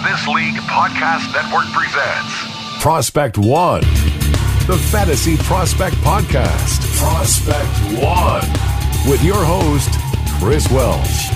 In This League Podcast Network presents Prospect One, the Fantasy Prospect Podcast. Prospect One, with your host, Chris Welsh.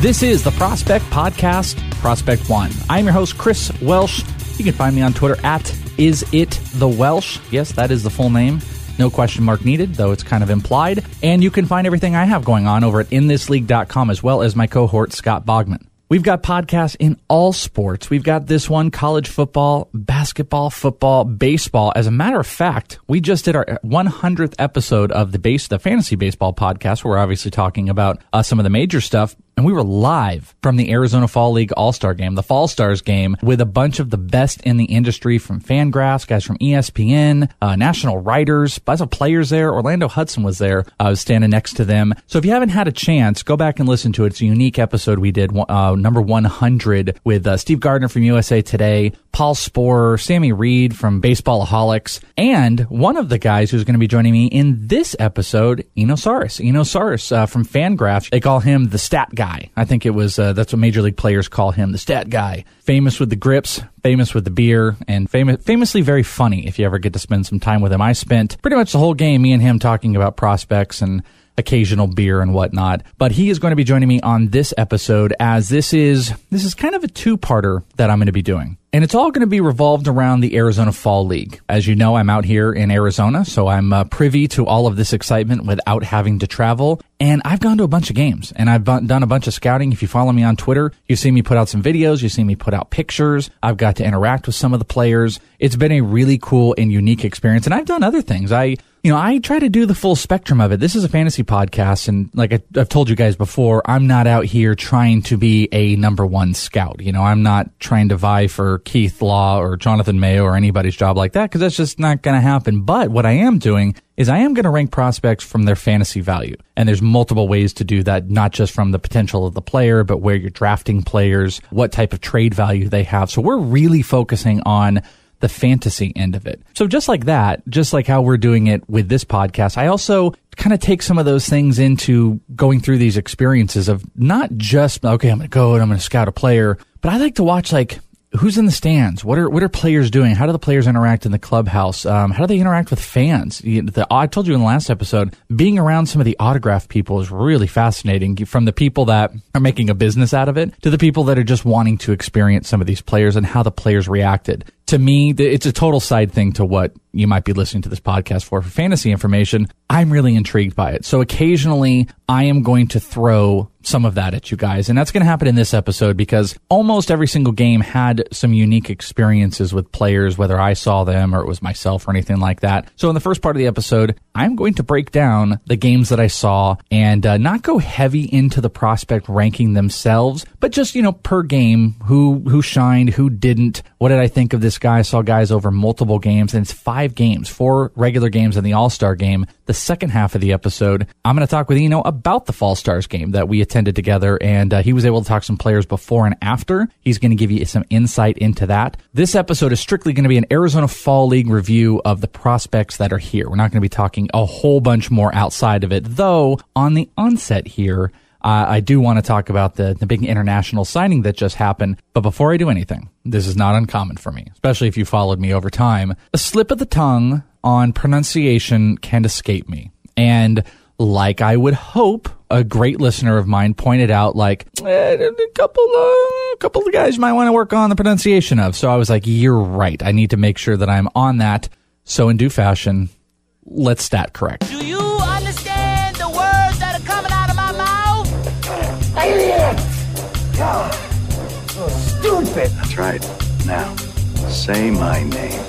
This is the Prospect Podcast, Prospect One. I'm your host, Chris Welsh. You can find me on Twitter at Is It The Welsh. Yes, that is the full name. No question mark needed, though it's kind of implied. And you can find everything I have going on over at inthisleague.com as well as my cohort, Scott Bogman. We've got podcasts in all sports. We've got this one college football, basketball, football, baseball. As a matter of fact, we just did our 100th episode of the base, the fantasy baseball podcast. Where we're obviously talking about uh, some of the major stuff. And we were live from the Arizona Fall League All Star game, the Fall Stars game, with a bunch of the best in the industry from Fangraphs, guys from ESPN, uh, national writers, bunch of players there. Orlando Hudson was there. I was standing next to them. So if you haven't had a chance, go back and listen to it. It's a unique episode we did, uh, number 100 with uh, Steve Gardner from USA Today, Paul Sporer, Sammy Reed from Baseballaholics, and one of the guys who's going to be joining me in this episode, Eno Sarris. Eno Sarris uh, from Fangraphs. They call him the stat guy. I think it was, uh, that's what major league players call him, the stat guy. Famous with the grips, famous with the beer, and famous, famously very funny if you ever get to spend some time with him. I spent pretty much the whole game, me and him talking about prospects and occasional beer and whatnot. But he is going to be joining me on this episode as this is this is kind of a two-parter that I'm going to be doing. And it's all going to be revolved around the Arizona Fall League. As you know, I'm out here in Arizona, so I'm uh, privy to all of this excitement without having to travel. And I've gone to a bunch of games and I've done a bunch of scouting. If you follow me on Twitter, you see me put out some videos, you see me put out pictures. I've got to interact with some of the players. It's been a really cool and unique experience. And I've done other things. I, you know, I try to do the full spectrum of it. This is a fantasy podcast. And like I, I've told you guys before, I'm not out here trying to be a number one scout. You know, I'm not trying to vie for Keith Law or Jonathan Mayo or anybody's job like that because that's just not going to happen. But what I am doing is I am going to rank prospects from their fantasy value. And there's multiple ways to do that, not just from the potential of the player, but where you're drafting players, what type of trade value they have. So we're really focusing on the fantasy end of it. So just like that, just like how we're doing it with this podcast, I also kind of take some of those things into going through these experiences of not just, okay, I'm going to go and I'm going to scout a player, but I like to watch like who's in the stands? What are what are players doing? How do the players interact in the clubhouse? Um, how do they interact with fans? The, I told you in the last episode, being around some of the autograph people is really fascinating. From the people that are making a business out of it to the people that are just wanting to experience some of these players and how the players reacted. To me, it's a total side thing to what you might be listening to this podcast for. For fantasy information, I'm really intrigued by it. So occasionally I am going to throw some of that at you guys. And that's going to happen in this episode because almost every single game had some unique experiences with players, whether I saw them or it was myself or anything like that. So in the first part of the episode, I'm going to break down the games that I saw and uh, not go heavy into the prospect ranking themselves, but just, you know, per game, who, who shined, who didn't. What did I think of this guy? I saw guys over multiple games and it's five games, four regular games in the All-Star game. The second half of the episode, I'm going to talk with Eno about the Fall Stars game that we attended together and uh, he was able to talk some players before and after. He's going to give you some insight into that. This episode is strictly going to be an Arizona Fall League review of the prospects that are here. We're not going to be talking a whole bunch more outside of it, though on the onset here, uh, I do want to talk about the, the big international signing that just happened. But before I do anything, this is not uncommon for me, especially if you followed me over time. A slip of the tongue on pronunciation can escape me. And like I would hope, a great listener of mine pointed out, like eh, a couple, uh, a couple of guys might want to work on the pronunciation of. So I was like, "You're right. I need to make sure that I'm on that." So in due fashion, let's stat correct. Do you God, so stupid. That's right. Now, say my name.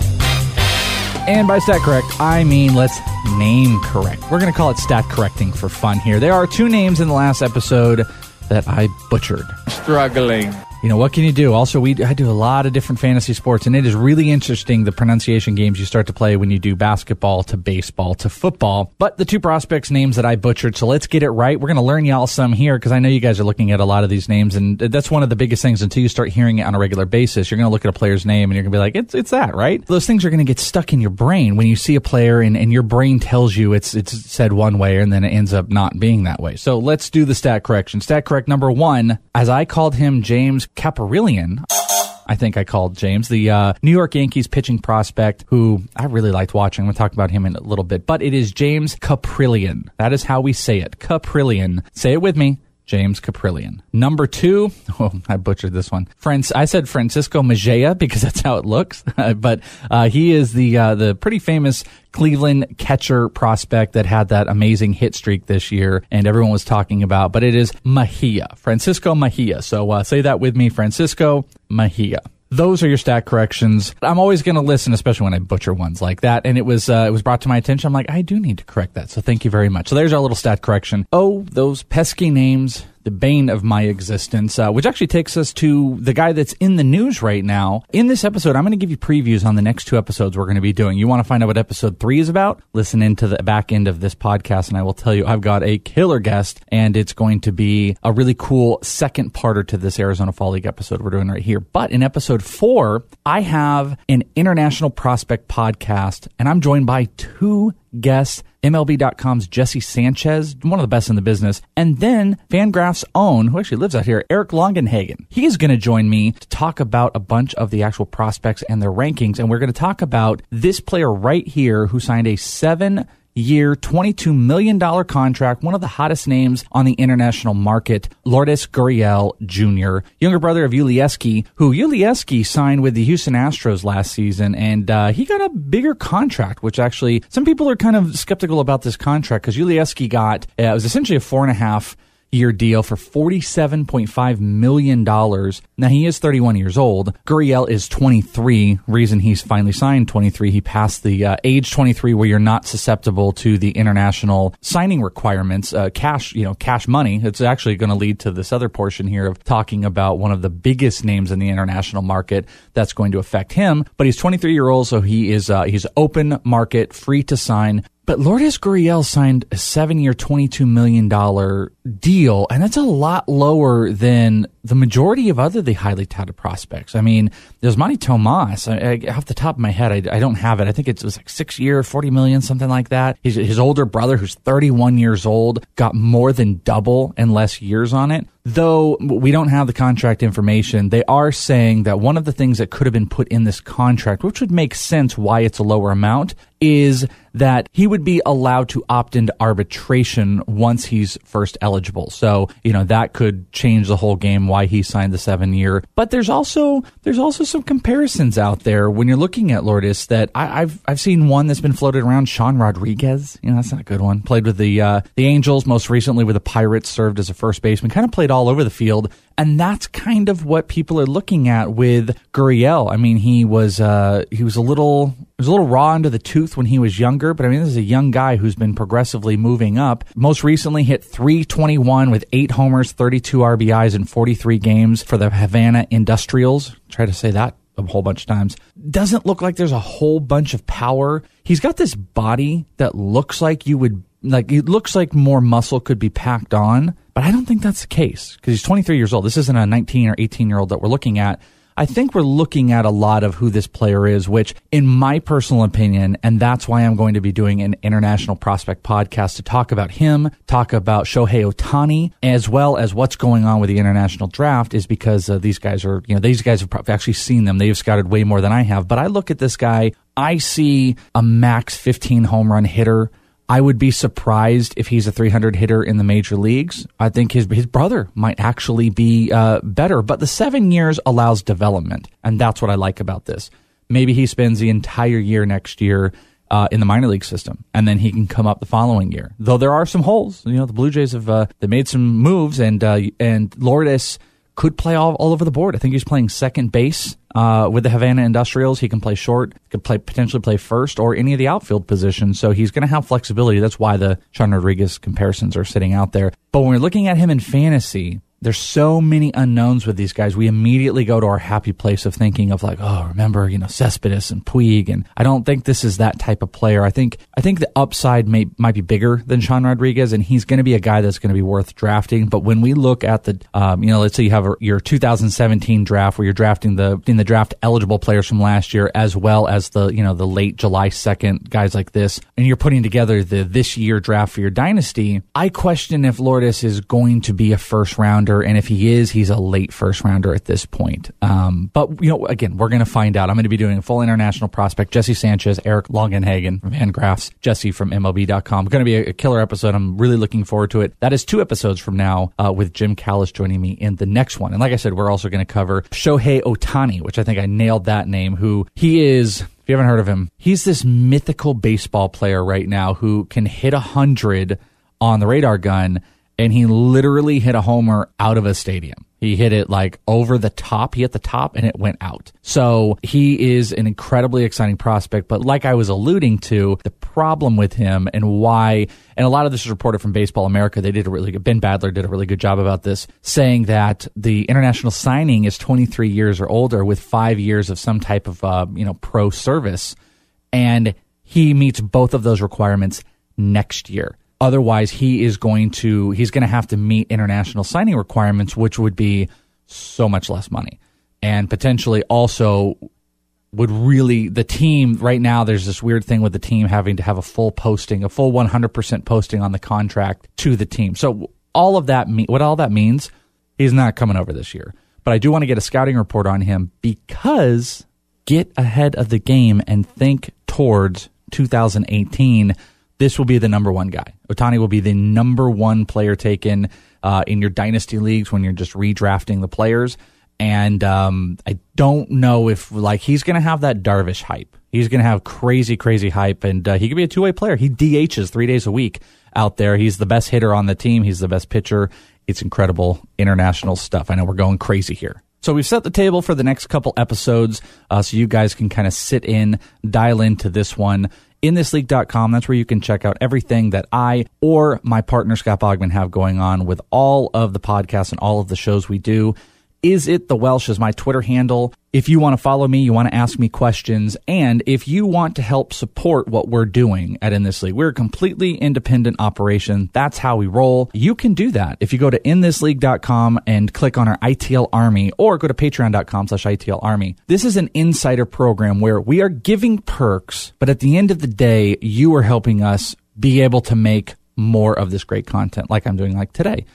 And by stat correct, I mean let's name correct. We're going to call it stat correcting for fun here. There are two names in the last episode that I butchered. Struggling. You know, what can you do? Also, we I do a lot of different fantasy sports, and it is really interesting the pronunciation games you start to play when you do basketball to baseball to football. But the two prospects' names that I butchered, so let's get it right. We're going to learn y'all some here because I know you guys are looking at a lot of these names, and that's one of the biggest things. Until you start hearing it on a regular basis, you're going to look at a player's name and you're going to be like, it's, it's that, right? Those things are going to get stuck in your brain when you see a player and, and your brain tells you it's, it's said one way and then it ends up not being that way. So let's do the stat correction. Stat correct number one, as I called him James Kaprielian, I think I called James, the uh, New York Yankees pitching prospect who I really liked watching. To talk about him in a little bit, but it is James Kaprielian. That is how we say it. Kaprielian. Say it with me. James Kaprielian. Number two, oh, I butchered this one. I said Francisco Mejia because that's how it looks, but uh, he is the uh, the pretty famous Cleveland catcher prospect that had that amazing hit streak this year, and everyone was talking about. But it is Mejia, Francisco Mejia. So uh, say that with me, Francisco Mejia those are your stat corrections. I'm always going to listen, especially when I butcher ones like that. And it was uh, it was brought to my attention. I'm like, I do need to correct that. So thank you very much. So there's our little stat correction. Oh, those pesky names the bane of my existence, uh, which actually takes us to the guy that's in the news right now. In this episode, I'm going to give you previews on the next two episodes we're going to be doing. You want to find out what episode three is about? Listen into the back end of this podcast, and I will tell you I've got a killer guest, and it's going to be a really cool second parter to this Arizona Fall League episode we're doing right here. But in episode four, I have an international prospect podcast, and I'm joined by two guests MLB.com's Jesse Sanchez, one of the best in the business, and then Fangraph's own, who actually lives out here, Eric Longenhagen. He is going to join me to talk about a bunch of the actual prospects and their rankings, and we're going to talk about this player right here who signed a seven year, $22 million contract, one of the hottest names on the international market, Lourdes Gurriel Jr., younger brother of Yulieski, who Yulieski signed with the Houston Astros last season, and uh, he got a bigger contract, which actually some people are kind of skeptical about this contract because Yulieski got, uh, it was essentially a four and a half year deal for $47.5 million. Now, he is 31 years old. Gurriel is 23. Reason he's finally signed 23. He passed the uh, age 23 where you're not susceptible to the international signing requirements, uh, cash, you know, cash money. It's actually going to lead to this other portion here of talking about one of the biggest names in the international market that's going to affect him. But he's 23 year old, so he is, uh, he's open market, free to sign. But Lourdes Gurriel signed a seven year, $22 million deal, and that's a lot lower than the majority of other the highly touted prospects. I mean, there's Manny Tomas. I, I, off the top of my head, I, I, don't have it. I think it was like six year, 40 million, something like that. His, his older brother, who's 31 years old, got more than double and less years on it. Though we don't have the contract information, they are saying that one of the things that could have been put in this contract, which would make sense why it's a lower amount, is that he would be allowed to opt into arbitration once he's first eligible. So, you know, that could change the whole game why he signed the 7 year. But there's also there's also some comparisons out there when you're looking at Lourdes that I, have I've seen one that's been floated around Sean Rodriguez, you know, that's not a good one. Played with the uh, the Angels most recently with the Pirates, served as a first baseman, kind of played all over the field and that's kind of what people are looking at with Gurriel. I mean, he was uh, he was a little was a little raw under the tooth when he was younger, but I mean, this is a young guy who's been progressively moving up. Most recently, hit 321 with eight homers, 32 RBIs in 43 games for the Havana Industrials. Try to say that a whole bunch of times. Doesn't look like there's a whole bunch of power. He's got this body that looks like you would like it looks like more muscle could be packed on, but I don't think that's the case because he's 23 years old. This isn't a 19 or 18 year old that we're looking at. I think we're looking at a lot of who this player is, which, in my personal opinion, and that's why I'm going to be doing an international prospect podcast to talk about him, talk about Shohei Otani, as well as what's going on with the international draft, is because uh, these guys are, you know, these guys have actually seen them. They've scouted way more than I have. But I look at this guy, I see a max 15 home run hitter. I would be surprised if he's a 300 hitter in the major leagues. I think his his brother might actually be uh, better, but the seven years allows development, and that's what I like about this. Maybe he spends the entire year next year uh, in the minor league system, and then he can come up the following year. Though there are some holes, you know, the Blue Jays have uh, they made some moves, and uh, and Lourdes could play all, all over the board. I think he's playing second base uh, with the Havana Industrials. He can play short, could play potentially play first or any of the outfield positions. So he's going to have flexibility. That's why the Sean Rodriguez comparisons are sitting out there. But when we're looking at him in fantasy, there's so many unknowns with these guys. We immediately go to our happy place of thinking of like, oh, remember, you know, Cespedes and Puig. And I don't think this is that type of player. I think, I think the upside may, might be bigger than Sean Rodriguez and he's going to be a guy that's going to be worth drafting. But when we look at the, um, you know, let's say you have a, your 2017 draft where you're drafting the, in the draft eligible players from last year as well as the, you know, the late July 2nd guys like this, and you're putting together the this year draft for your dynasty, I question if Lourdes is going to be a first rounder. And if he is, he's a late first rounder at this point. Um, but, you know, again, we're going to find out. I'm going to be doing a full international prospect. Jesse Sanchez, Eric Longenhagen from Fangraphs, Jesse from MLB.com. Going to be a, killer episode. I'm really looking forward to it. That is two episodes from now uh, with Jim Callis joining me in the next one. And like I said, we're also going to cover Shohei Otani, which I think I nailed that name, who he is if you haven't heard of him, he's this mythical baseball player right now who can hit a hundred on the radar gun and he literally hit a homer out of a stadium. He hit it like over the top. He hit the top and it went out. So he is an incredibly exciting prospect. But like I was alluding to, the problem with him and why, and a lot of this is reported from Baseball America. They did a really good, Ben Badler did a really good job about this, saying that the international signing is 23 years or older with five years of some type of, uh, you know, pro service. And he meets both of those requirements next year. Otherwise, he is going to he's going to have to meet international signing requirements, which would be so much less money, and potentially also would really the team right now. There's this weird thing with the team having to have a full posting, a full 100% posting on the contract to the team. So all of that, what all that means, he's not coming over this year. But I do want to get a scouting report on him because get ahead of the game and think towards 2018 this will be the number one guy. Otani will be the number one player taken uh, in your dynasty leagues when you're just redrafting the players. And um, I don't know if like he's going to have that Darvish hype. He's going to have crazy, crazy hype, and uh, he could be a two way player. He DHs three days a week out there. He's the best hitter on the team. He's the best pitcher. It's incredible international stuff. I know we're going crazy here. So we've set the table for the next couple episodes, uh, so you guys can kind of sit in, dial into this one inthisleague.com. That's where you can check out everything that I or my partner Scott Bogman have going on with all of the podcasts and all of the shows we do. Is it the Welsh is my Twitter handle. If you want to follow me, you want to ask me questions, and if you want to help support what we're doing at In This League, we're a completely independent operation. That's how we roll. You can do that if you go to inthisleague.com and click on our ITL Army or go to patreon.com slash ITL Army. This is an insider program where we are giving perks, but at the end of the day, you are helping us be able to make more of this great content like I'm doing like today.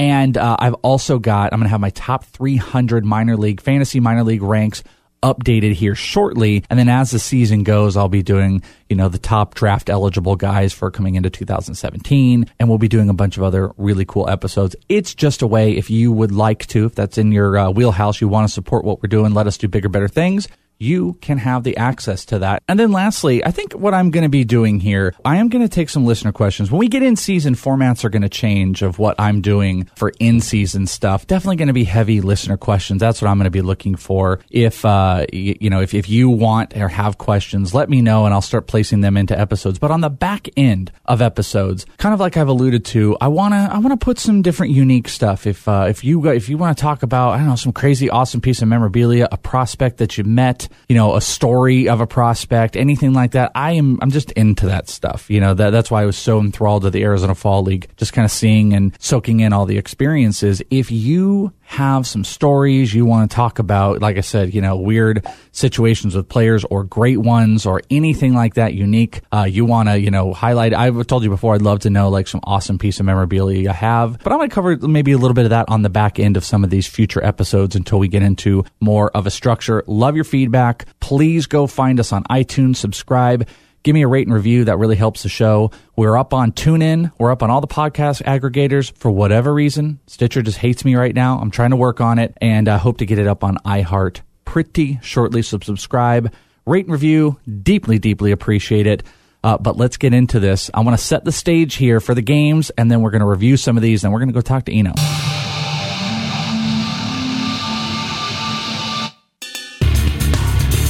And uh, I've also got, I'm going to have my top 300 minor league, fantasy minor league ranks updated here shortly. And then as the season goes, I'll be doing, you know, the top draft eligible guys for coming into 2017. And we'll be doing a bunch of other really cool episodes. It's just a way if you would like to, if that's in your uh, wheelhouse, you want to support what we're doing, let us do bigger, better things you can have the access to that. And then lastly, I think what I'm going to be doing here, I am going to take some listener questions. When we get in season, formats are going to change of what I'm doing for in season stuff. Definitely going to be heavy listener questions. That's what I'm going to be looking for. If, uh, you, you know, if, if you want or have questions, let me know and I'll start placing them into episodes. But on the back end of episodes, kind of like I've alluded to, I want to, I want to put some different unique stuff. If, uh, if you, if you want to talk about, I don't know, some crazy awesome piece of memorabilia, a prospect that you met, you know, a story of a prospect, anything like that. I am, I'm just into that stuff. You know, that, that's why I was so enthralled to the Arizona Fall League, just kind of seeing and soaking in all the experiences. If you have some stories you want to talk about, like I said, you know, weird situations with players or great ones or anything like that unique, uh, you want to, you know, highlight. I've told you before, I'd love to know like some awesome piece of memorabilia you have, but I'm going to cover maybe a little bit of that on the back end of some of these future episodes until we get into more of a structure. Love your feedback. Please go find us on iTunes, subscribe give me a rate and review. That really helps the show. We're up on TuneIn. We're up on all the podcast aggregators. For whatever reason, Stitcher just hates me right now. I'm trying to work on it, and I hope to get it up on iHeart pretty shortly. So subscribe, rate and review. Deeply, deeply appreciate it. Uh, but let's get into this. I want to set the stage here for the games, and then we're going to review some of these, and we're going to go talk to Eno.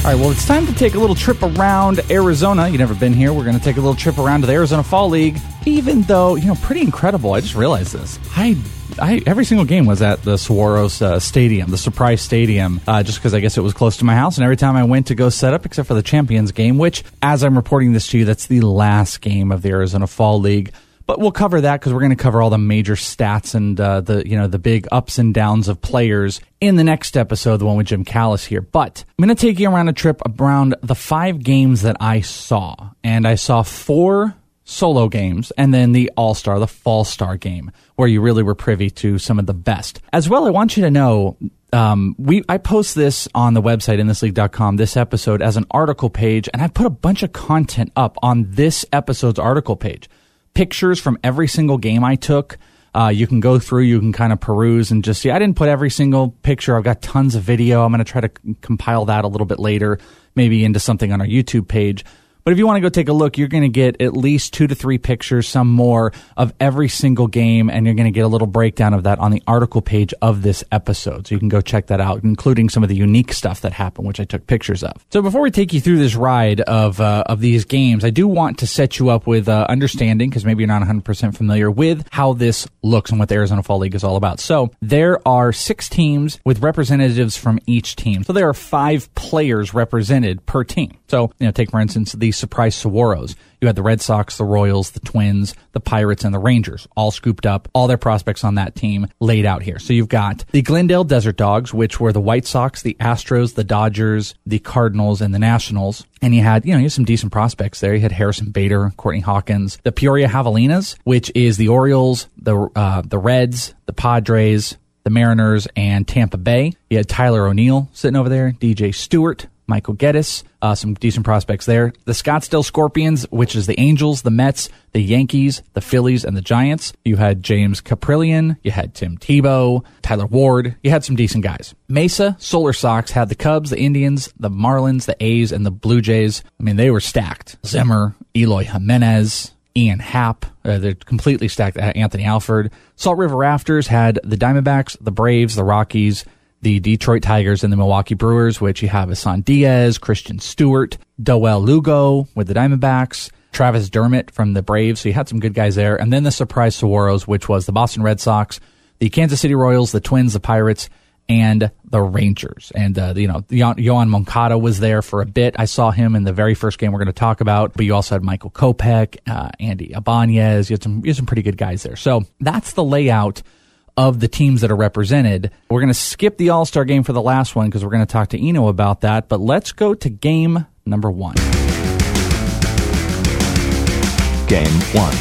All right, well, it's time to take a little trip around Arizona. You've never been here. We're going to take a little trip around to the Arizona Fall League, even though, you know, pretty incredible. I just realized this. I I, every single game was at the Saguaros uh, Stadium, the Surprise Stadium, uh, just because I guess it was close to my house. And every time I went to go set up, except for the Champions game, which, as I'm reporting this to you, that's the last game of the Arizona Fall League. But we'll cover that because we're going to cover all the major stats and uh, the you know the big ups and downs of players in the next episode, the one with Jim Callis here. But I'm going to take you around a trip around the five games that I saw, and I saw four solo games and then the All Star, the Fall Star game, where you really were privy to some of the best. As well, I want you to know um, we I post this on the website in thisleague.com this episode as an article page, and I put a bunch of content up on this episode's article page pictures from every single game I took. Uh, you can go through, you can kind of peruse and just see. I didn't put every single picture. I've got tons of video. I'm going to try to compile that a little bit later, maybe into something on our YouTube page. But if you want to go take a look, you're going to get at least two to three pictures, some more, of every single game, and you're going to get a little breakdown of that on the article page of this episode. So you can go check that out, including some of the unique stuff that happened, which I took pictures of. So before we take you through this ride of uh, of these games, I do want to set you up with uh, understanding, because maybe you're not 100% familiar with how this looks and what the Arizona Fall League is all about. So there are six teams with representatives from each team. So there are five players represented per team. So, you know, take for instance the surprise Saguaros. You had the Red Sox, the Royals, the Twins, the Pirates, and the Rangers all scooped up, all their prospects on that team laid out here. So you've got the Glendale Desert Dogs, which were the White Sox, the Astros, the Dodgers, the Cardinals, and the Nationals. And you had, you know, you had some decent prospects there. You had Harrison Bader, Courtney Hawkins, the Peoria Javelinas, which is the Orioles, the uh, the Reds, the Padres, the Mariners, and Tampa Bay. You had Tyler O'Neill sitting over there, DJ Stewart, Michael Gettys, uh, some decent prospects there. The Scottsdale Scorpions, which is the Angels, the Mets, the Yankees, the Phillies, and the Giants. You had James Kaprielian, you had Tim Tebow, Taylor Ward. You had some decent guys. Mesa Solar Sox had the Cubs, the Indians, the Marlins, the A's, and the Blue Jays. I mean, they were stacked. Zimmer, Eloy Jimenez, Ian Happ. Uh, they're completely stacked. Anthony Alford. Salt River Rafters had the Diamondbacks, the Braves, the Rockies, the Detroit Tigers and the Milwaukee Brewers, which you have Isan Diaz, Christin Stewart, Dawel Lugo with the Diamondbacks, Travis Demeritte from the Braves. So you had some good guys there. And then the surprise Saguaros, which was the Boston Red Sox, the Kansas City Royals, the Twins, the Pirates, and the Rangers. And, uh, you know, Yoan Moncada was there for a bit. I saw him in the very first game we're going to talk about, but you also had Michael Kopech, uh, Andy Ibanez. You had some, you had some pretty good guys there. So that's the layout of the teams that are represented. We're going to skip the All Star game for the last one because we're going to talk to Eno about that. But let's go to game number one. Game one.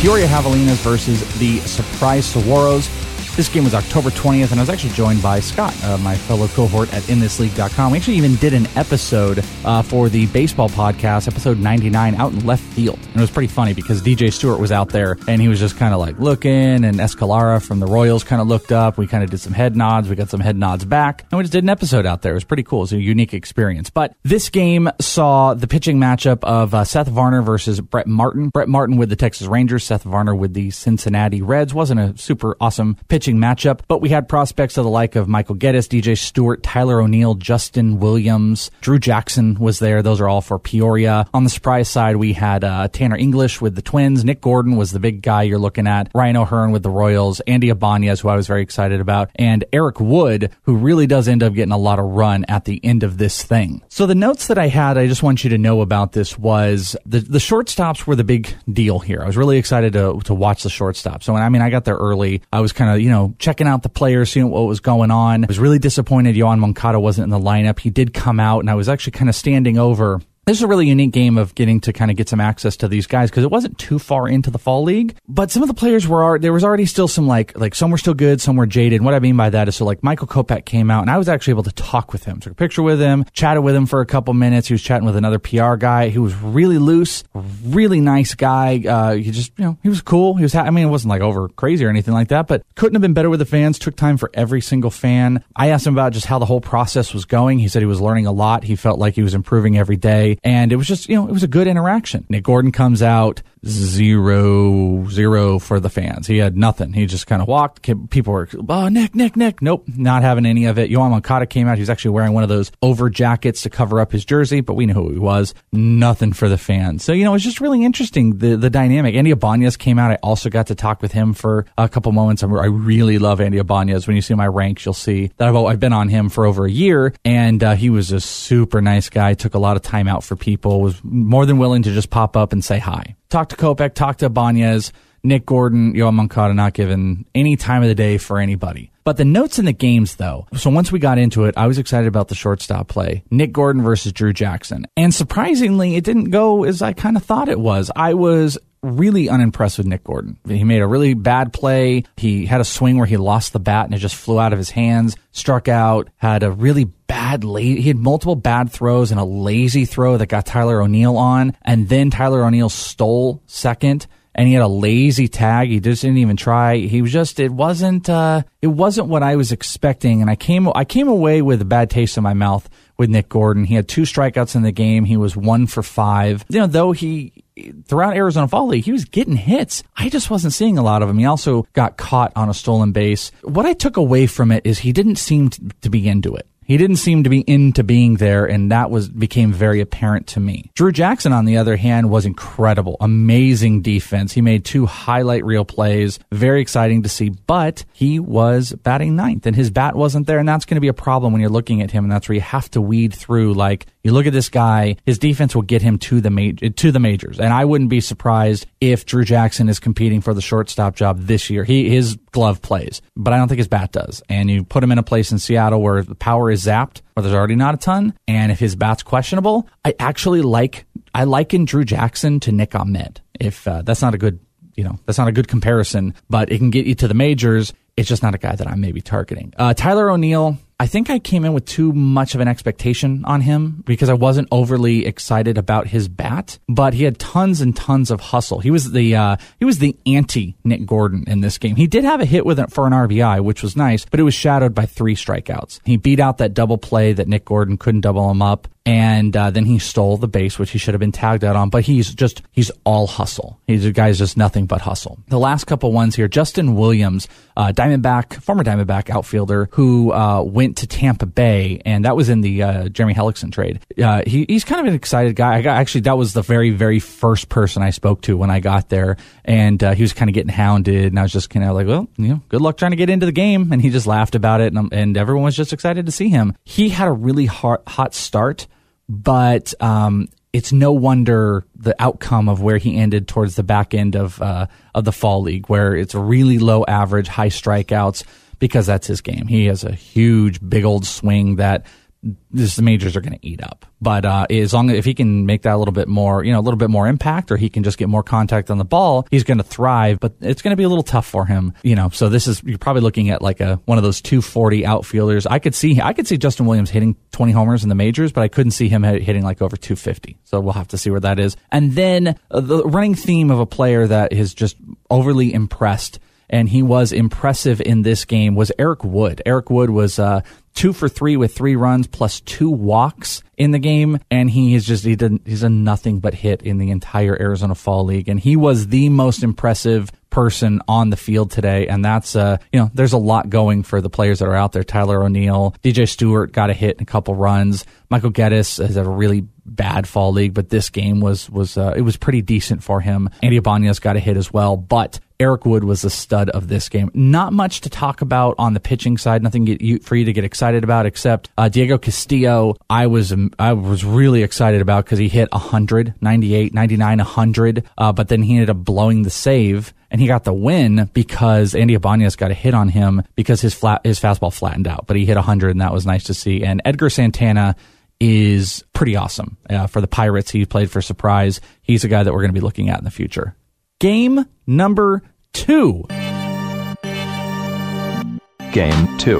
Peoria Javelinas versus the Surprise Saguaros. This game was October 20th, and I was actually joined by Scott, uh, my fellow cohort at InThisLeague.com. We actually even did an episode uh, for the baseball podcast, episode 99, out in left field. And it was pretty funny because DJ Stewart was out there, and he was just kind of like looking, and Escalera from the Royals kind of looked up. We kind of did some head nods. We got some head nods back, and we just did an episode out there. It was pretty cool. It was a unique experience. But this game saw the pitching matchup of uh, Seth Varner versus Brett Martin. Brett Martin with the Texas Rangers, Seth Varner with the Cincinnati Reds. Wasn't a super awesome pitch pitching matchup, but we had prospects of the like of Michael Gettys, DJ Stewart, Tyler O'Neill, Justin Williams, Drew Jackson was there. Those are all for Peoria. On the surprise side, we had uh, Tanner English with the Twins. Nick Gordon was the big guy you're looking at. Ryan O'Hearn with the Royals. Andy Ibanez, who I was very excited about. And Eric Wood, who really does end up getting a lot of run at the end of this thing. So the notes that I had, I just want you to know about this was the, the shortstops were the big deal here. I was really excited to, to watch the shortstop. So, I mean, I got there early. I was kind of, you know, know, checking out the players, seeing what was going on. I was really disappointed Yoan Moncada wasn't in the lineup. He did come out, and I was actually kind of standing over this is a really unique game of getting to kind of get some access to these guys because it wasn't too far into the fall league, but some of the players were there was already still some like like some were still good, some were jaded. And what I mean by that is so like Michael Kopech came out and I was actually able to talk with him, took a picture with him, chatted with him for a couple minutes. He was chatting with another PR guy who was really loose, really nice guy. Uh, he just you know he was cool. He was ha- I mean it wasn't like over crazy or anything like that, but couldn't have been better with the fans. Took time for every single fan. I asked him about just how the whole process was going. He said he was learning a lot. He felt like he was improving every day, and it was just you know, it was a good interaction. Nick Gordon comes out. Zero zero for the fans. He had nothing. He just kind of walked. People were, oh, Nick, Nick, Nick. Nope, not having any of it. Yoan Moncada came out. He was actually wearing one of those over jackets to cover up his jersey, but we knew who he was. Nothing for the fans. So, you know, it's just really interesting, the, the dynamic. Andy Ibanez came out. I also got to talk with him for a couple moments. I really love Andy Ibanez. When you see my ranks, you'll see that I've, I've been on him for over a year, and uh, he was a super nice guy. Took a lot of time out for people. Was more than willing to just pop up and say hi. Talk to Kopech, talk to Ibanez, Nick Gordon, Yoan Moncada, not given any time of the day for anybody. But the notes in the games, though. So once we got into it, I was excited about the shortstop play. Nick Gordon versus Drew Jackson. And surprisingly, it didn't go as I kind of thought it was. I was really unimpressed with Nick Gordon. He made a really bad play. He had a swing where he lost the bat and it just flew out of his hands, struck out, had a really bad late, he had multiple bad throws and a lazy throw that got Tyler O'Neill on. And then Tyler O'Neill stole second and he had a lazy tag. He just didn't even try. He was just it wasn't uh, it wasn't what I was expecting, and I came I came away with a bad taste in my mouth with Nick Gordon. He had two strikeouts in the game. He was one for five. You know, though he throughout Arizona Fall League, he was getting hits. I just wasn't seeing a lot of him. He also got caught on a stolen base. What I took away from it is he didn't seem to be into it. He didn't seem to be into being there, and that was became very apparent to me. Drew Jackson, on the other hand, was incredible. Amazing defense. He made two highlight reel plays. Very exciting to see, but he was batting ninth, and his bat wasn't there, and that's going to be a problem when you're looking at him, and that's where you have to weed through. Like you look at this guy, his defense will get him to the to the majors, and I wouldn't be surprised if Drew Jackson is competing for the shortstop job this year. He his glove plays, but I don't think his bat does. And you put him in a place in Seattle where the power is zapped, where there's already not a ton, and if his bat's questionable, I actually like I liken Drew Jackson to Nick Ahmed. If uh, that's not a good you know that's not a good comparison, but it can get you to the majors. It's just not a guy that I'm maybe targeting. Uh, Tyler O'Neill, I think I came in with too much of an expectation on him because I wasn't overly excited about his bat, but he had tons and tons of hustle. He was the uh, he was the anti Nick Gordon in this game. He did have a hit with it for an RBI, which was nice, but it was shadowed by three strikeouts. He beat out that double play that Nick Gordon couldn't double him up and uh, then he stole the base, which he should have been tagged out on. But he's just he's all hustle. He's a guy's just nothing but hustle. The last couple ones here, Justin Williams, uh, Diamondback, former Diamondback outfielder who uh, went to Tampa Bay, and that was in the uh, Jeremy Hellickson trade. Uh, he, he's kind of an excited guy. Got, actually that was the very very first person I spoke to when I got there, and uh, he was kind of getting hounded, and I was just kind of like, well, you know, good luck trying to get into the game, and he just laughed about it, and, and everyone was just excited to see him. He had a really hot hot start but um, it's no wonder the outcome of where he ended towards the back end of uh, of the fall league, where it's really low average, high strikeouts, because that's his game. He has a huge, big old swing that this, the majors are going to eat up. But uh, as long as if he can make that a little bit more, you know, a little bit more impact, or he can just get more contact on the ball, he's going to thrive. But it's going to be a little tough for him, you know. So this is you're probably looking at like a one of those 240 outfielders. I could see I could see Justin Williams hitting 20 homers in the majors, but I couldn't see him hitting like over 250. So we'll have to see where that is. And then uh, the running theme of a player that is just overly impressed and he was impressive in this game was Eric Wood. Eric Wood was uh, two for three with three runs plus two walks in the game, and he is just he did he's a nothing but hit in the entire Arizona Fall League, and he was the most impressive person on the field today, and that's uh you know there's a lot going for the players that are out there. Tyler O'Neill, DJ Stewart got a hit and a couple runs. Michael Gettys has a really bad fall league, but this game was was uh, it was pretty decent for him. Andy Ibanez got a hit as well, but Eric Wood was the stud of this game. Not much to talk about on the pitching side. Nothing for you to get excited about except uh, Diego Castillo. I was I was really excited about because he hit 100, 98, 99, 100, uh, but then he ended up blowing the save and he got the win because Andy Ibanez got a hit on him because his flat his fastball flattened out, but he hit 100 and that was nice to see. And Edgar Santana is pretty awesome uh, for the Pirates. He played for Surprise. He's a guy that we're going to be looking at in the future. Game number two. Game two.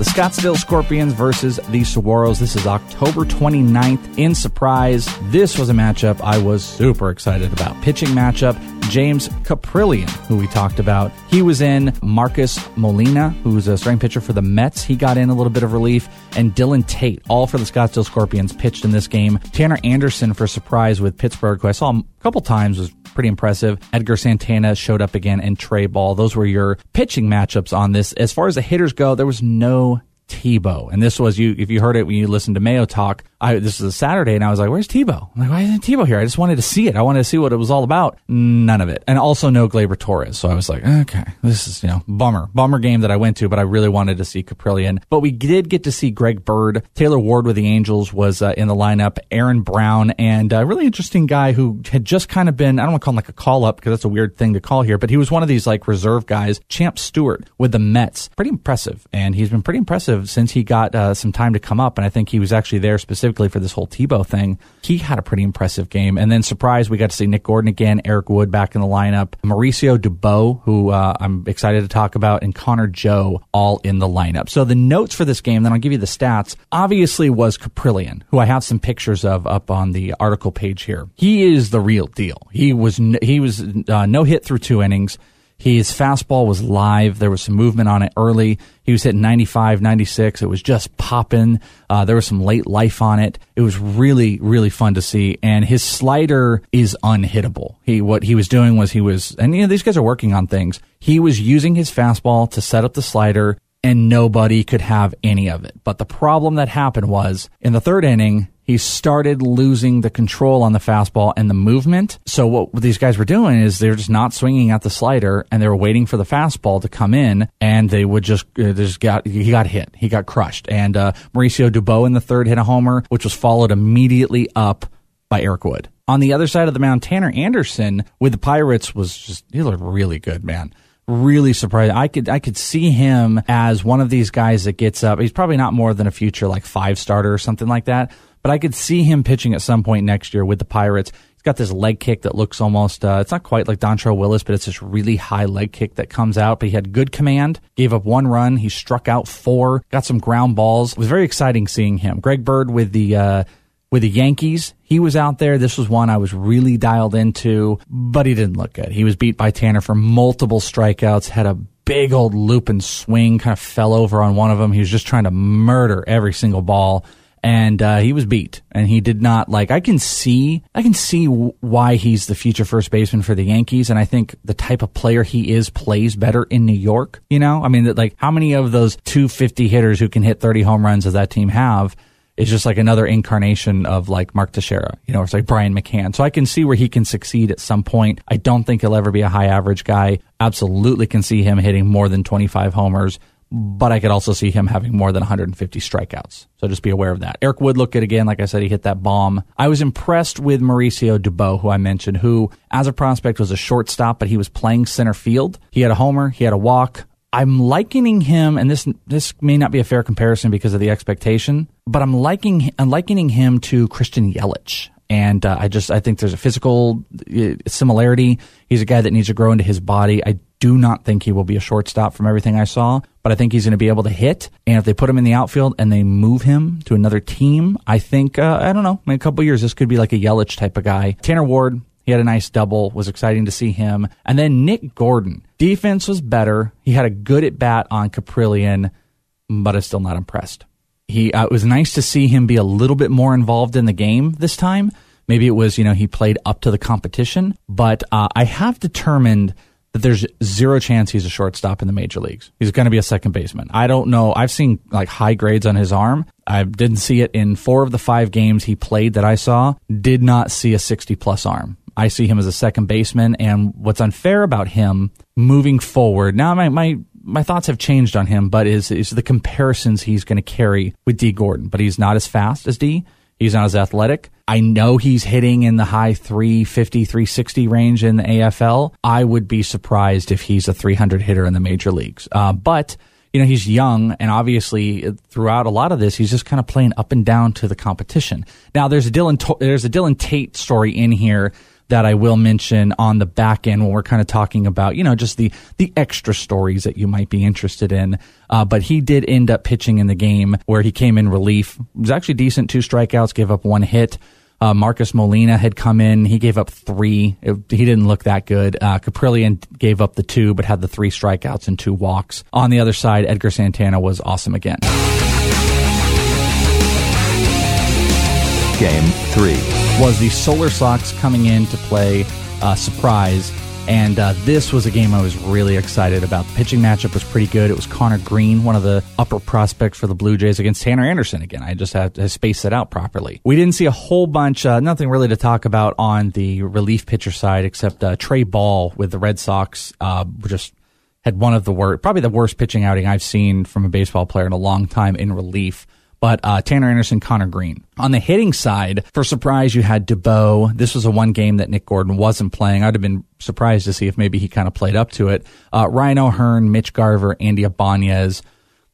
The Scottsdale Scorpions versus the Saguaros. This is October 29th in Surprise. This was a matchup I was super excited about. Pitching matchup. James Kaprielian, who we talked about. He was in Marcus Molina, who's a starting pitcher for the Mets. He got in a little bit of relief. And Dylan Tate, all for the Scottsdale Scorpions, pitched in this game. Tanner Anderson for surprise with Pittsburgh, who I saw a couple times, was pretty impressive. Edgar Santana showed up again and Trey Ball. Those were your pitching matchups on this. As far as the hitters go, there was no Tebow. And this was you, if you heard it when you listened to Mayo talk, I, this is a Saturday and I was like, where's Tebow? I'm like, why isn't Tebow here? I just wanted to see it. I wanted to see what it was all about. None of it. And also no Gleyber Torres. So I was like, okay, this is, you know, bummer, bummer game that I went to, but I really wanted to see Kaprielian. But we did get to see Greg Bird. Taylor Ward with the Angels was uh, in the lineup. Aaron Brown and a really interesting guy who had just kind of been, I don't want to call him like a call up because that's a weird thing to call here, but he was one of these like reserve guys, Champ Stewart with the Mets. Pretty impressive. And he's been pretty impressive since he got uh, some time to come up. And I think he was actually there specifically for this whole Tebow thing. He had a pretty impressive game. And then, surprise, we got to see Nick Gordon again, Eric Wood back in the lineup, Mauricio Dubon, who uh, I'm excited to talk about, and Connor Joe all in the lineup. So the notes for this game, then I'll give you the stats, obviously was Kaprielian, who I have some pictures of up on the article page here. He is the real deal. He was, he was uh, no hit through two innings. His fastball was live. There was some movement on it early. He was hitting 95, 96. It was just popping. Uh, there was some late life on it. It was really, really fun to see. And his slider is unhittable. He, what he was doing was he was, and you know, these guys are working on things. He was using his fastball to set up the slider and nobody could have any of it. But the problem that happened was in the third inning, he started losing the control on the fastball and the movement. So what these guys were doing is they're just not swinging at the slider and they were waiting for the fastball to come in and they would just, uh, just got, he got hit. He got crushed. And, uh, Mauricio Dubon in the third hit a homer, which was followed immediately up by Eric Wood. On the other side of the mound, Tanner Anderson with the Pirates was just, he looked really good, man really surprised. I could I could see him as one of these guys that gets up. He's probably not more than a future like five starter or something like that but I could see him pitching at some point next year with the Pirates. He's got this leg kick that looks almost, uh, it's not quite like Dontrelle Willis, but it's this really high leg kick that comes out. But he had good command, gave up one run. He struck out four, got some ground balls. It was very exciting seeing him. Greg Bird with the, uh, with the Yankees, he was out there. This was one I was really dialed into, but he didn't look good. He was beat by Tanner for multiple strikeouts, had a big old loop and swing, kind of fell over on one of them. He was just trying to murder every single ball and uh, he was beat and he did not like i can see i can see why he's the future first baseman for the yankees and i think the type of player he is plays better in new york you know i mean like how many of those 250 hitters who can hit 30 home runs does that team have is just like another incarnation of like Mark Teixeira. You know, it's like Brian McCann. So I can see where he can succeed at some point. I don't think he'll ever be a high average guy. Absolutely can see him hitting more than 25 homers but I could also see him having more than 150 strikeouts. So just be aware of that. Eric Wood looked good again. Like I said, he hit that bomb. I was impressed with Mauricio Dubon, who I mentioned, who as a prospect was a shortstop, but he was playing center field. He had a homer, he had a walk. I'm likening him, and this this may not be a fair comparison because of the expectation, but I'm liking I'm likening him to Christian Yelich. And uh, I just I think there's a physical uh, similarity. He's a guy that needs to grow into his body. I do not think he will be a shortstop from everything I saw, but I think he's going to be able to hit. And if they put him in the outfield and they move him to another team, I think, uh, I don't know, in a couple years, this could be like a Yelich type of guy. Tanner Ward, he had a nice double, was exciting to see him. And then Nick Gordon. Defense was better. He had a good at bat on Kaprielian, but I'm still not impressed. He, uh, it was nice to see him be a little bit more involved in the game this time. Maybe it was, you know, he played up to the competition, but uh, I have determined – that there's zero chance he's a shortstop in the major leagues. He's going to be a second baseman. I don't know. I've seen like high grades on his arm. I didn't see it in four of the five games he played that I saw. Did not see a 60 plus arm. I see him as a second baseman. And what's unfair about him moving forward, now my, my, my thoughts have changed on him, but is, is the comparisons he's going to carry with Dee Gordon. But he's not as fast as Dee. He's not as athletic. I know he's hitting in the high 350, 360 range in the AFL. I would be surprised if he's a 300 hitter in the major leagues. Uh, but you know, he's young and obviously uh, throughout a lot of this, he's just kind of playing up and down to the competition. Now there's a Dylan, there's a Dylan Tate story in here that I will mention on the back end when we're kind of talking about, you know, just the, the extra stories that you might be interested in. Uh, but he did end up pitching in the game where he came in relief. It was actually decent, two strikeouts, gave up one hit. Uh, Marcus Molina had come in. He gave up three. It, he didn't look that good. Uh, Kaprielian gave up the two, but had the three strikeouts and two walks. On the other side, Edgar Santana was awesome again. Game three. Was the Solar Sox coming in to play uh, surprise and uh, this was a game I was really excited about. The pitching matchup was pretty good. It was Conner Greene, one of the upper prospects for the Blue Jays, against Tanner Anderson again. I just had to space it out properly. We didn't see a whole bunch, uh, nothing really to talk about on the relief pitcher side, except uh, Trey Ball with the Red Sox uh, just had one of the worst, probably the worst pitching outing I've seen from a baseball player in a long time in relief but uh, Tanner Anderson, Conner Greene. On the hitting side, for surprise, you had DeBow. This was a one game that Nick Gordon wasn't playing. I'd have been surprised to see if maybe he kind of played up to it. Uh, Ryan O'Hearn, Mitch Garver, Andy Ibanez.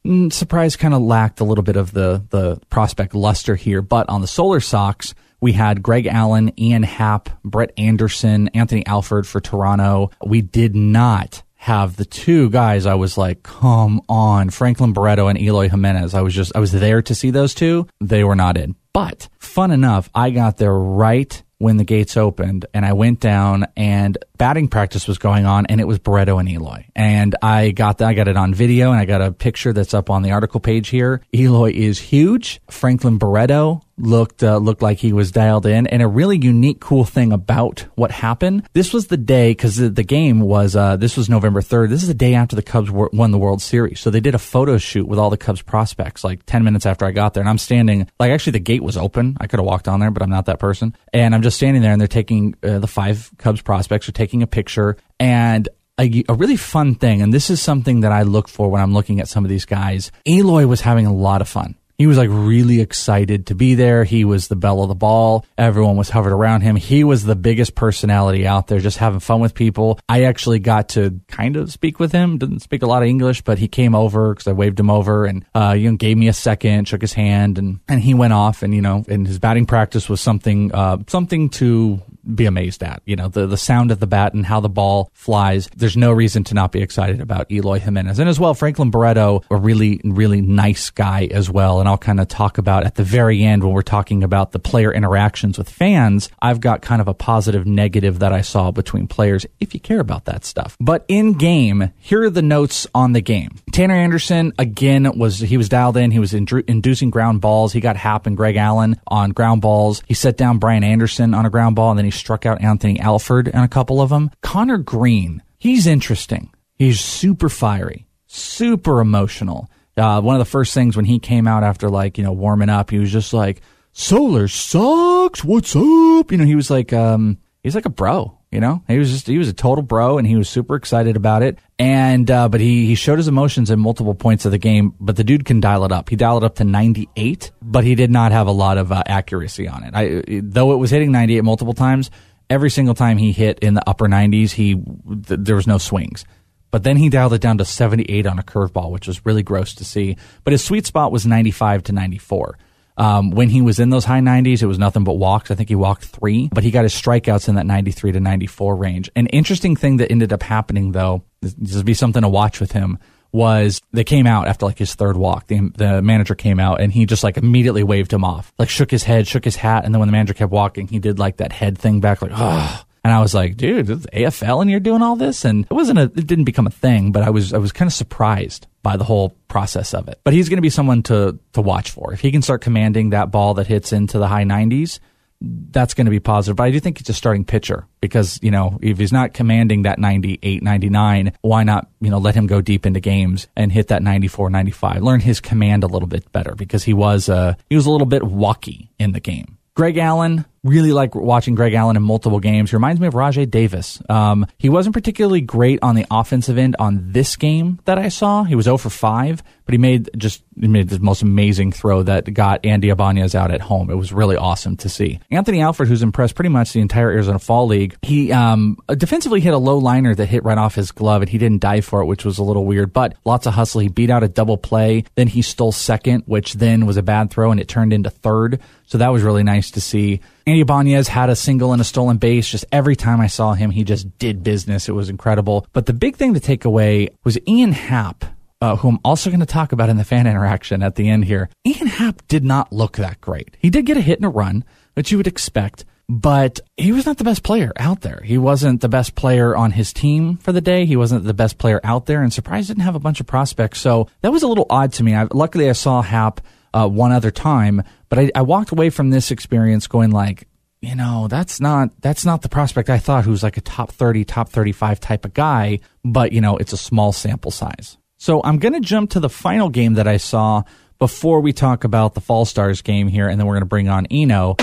Mm, surprise kind of lacked a little bit of the, the prospect luster here. But on the Solar Sox, we had Greg Allen, Ian Happ, Brett Anderson, Anthony Alford for Toronto. We did not have the two guys I was like, come on, Franklin Barreto and Eloy Jimenez. I was just, I was there to see those two. They were not in. But fun enough, I got there right when the gates opened and I went down and batting practice was going on and it was Barreto and Eloy. And I got that, I got it on video and I got a picture that's up on the article page here. Eloy is huge. Franklin Barreto looked uh, looked like he was dialed in and a really unique cool thing about what happened this was the day because the, game was uh, this was november 3rd this is the day after the cubs won the world series so they did a photo shoot with all the cubs prospects like 10 minutes after i got there and i'm standing like actually the gate was open i could have walked on there but i'm not that person and i'm just standing there and they're taking uh, the five cubs prospects are taking a picture and a, a, really fun thing, and this is something that I look for when I'm looking at some of these guys. Eloy was having a lot of fun he was like really excited to be there. He was the belle of the ball. Everyone was hovered around him. He was the biggest personality out there, just having fun with people. I actually got to kind of speak with him. Didn't speak a lot of English, but he came over because I waved him over and, uh, you know, gave me a second, shook his hand and, and he went off and, you know, and his batting practice was something, uh, something to be amazed at. You know, the, the sound of the bat and how the ball flies. There's no reason to not be excited about Eloy Jimenez. And as well, Franklin Barreto, a really, really nice guy as well. And I'll kind of talk about at the very end when we're talking about the player interactions with fans. I've got kind of a positive negative that I saw between players if you care about that stuff. But in game, here are the notes on the game. Tanner Anderson, again, was, he was dialed in. He was inducing ground balls. He got Happ and Greg Allen on ground balls. He set down Brian Anderson on a ground ball and then he struck out Anthony Alford and a couple of them. Conner Greene, he's interesting. He's super fiery, super emotional. Uh, one of the first things when he came out after like, you know, warming up, he was just like, Solar sucks. What's up? You know, he was like, um, he's like a bro. You know, he was just he was a total bro, and he was super excited about it. And uh, but he he showed his emotions at multiple points of the game. But the dude can dial it up. He dialed it up to 98, but he did not have a lot of uh, accuracy on it. I though it was hitting 98 multiple times. Every single time he hit in the upper 90s, he th- there was no swings. But then he dialed it down to 78 on a curveball, which was really gross to see. But his sweet spot was 95 to 94. Um, when he was in those high 90s, it was nothing but walks. I think he walked three, but he got his strikeouts in that 93 to 94 range. An interesting thing that ended up happening, though, this would be something to watch with him, was they came out after like his third walk. The, the manager came out and he just like immediately waved him off, like shook his head, shook his hat. And then when the manager kept walking, he did like that head thing back, like, oh. And I was like, dude, AFL and you're doing all this? And it wasn't a, it didn't become a thing, but I was, I was kind of surprised by the whole process of it. But he's going to be someone to, to watch for. If he can start commanding that ball that hits into the high 90s, that's going to be positive. But I do think he's a starting pitcher because, you know, if he's not commanding that 98, 99, why not, you know, let him go deep into games and hit that 94, 95, learn his command a little bit better because he was, uh, he was a little bit walky in the game. Greg Allen, really like watching Greg Allen in multiple games. He reminds me of Rajai Davis. Um, he wasn't particularly great on the offensive end on this game that I saw. He was 0 for 5, but he made just he made the most amazing throw that got Andy Ibanez out at home. It was really awesome to see. Anthony Alford, who's impressed pretty much the entire Arizona Fall League, he um, defensively hit a low liner that hit right off his glove, and he didn't dive for it, which was a little weird. But lots of hustle. He beat out a double play. Then he stole second, which then was a bad throw, and it turned into third. So that was really nice to see. Andy Ibanez had a single and a stolen base. Just every time I saw him, he just did business. It was incredible. But the big thing to take away was Ian Happ. Uh, who I'm also going to talk about in the fan interaction at the end here. Ian Happ did not look that great. He did get a hit and a run, which you would expect but he was not the best player out there. He wasn't the best player on his team for the day. He wasn't the best player out there, and surprised didn't have a bunch of prospects. So that was a little odd to me. I, luckily, I saw Happ uh, one other time, but I, I walked away from this experience going like, you know, that's not that's not the prospect I thought who's like a top 30, top 35 type of guy, but you know, it's a small sample size. So I'm going to jump to the final game that I saw before we talk about the Fall Stars game here and then we're going to bring on Eno.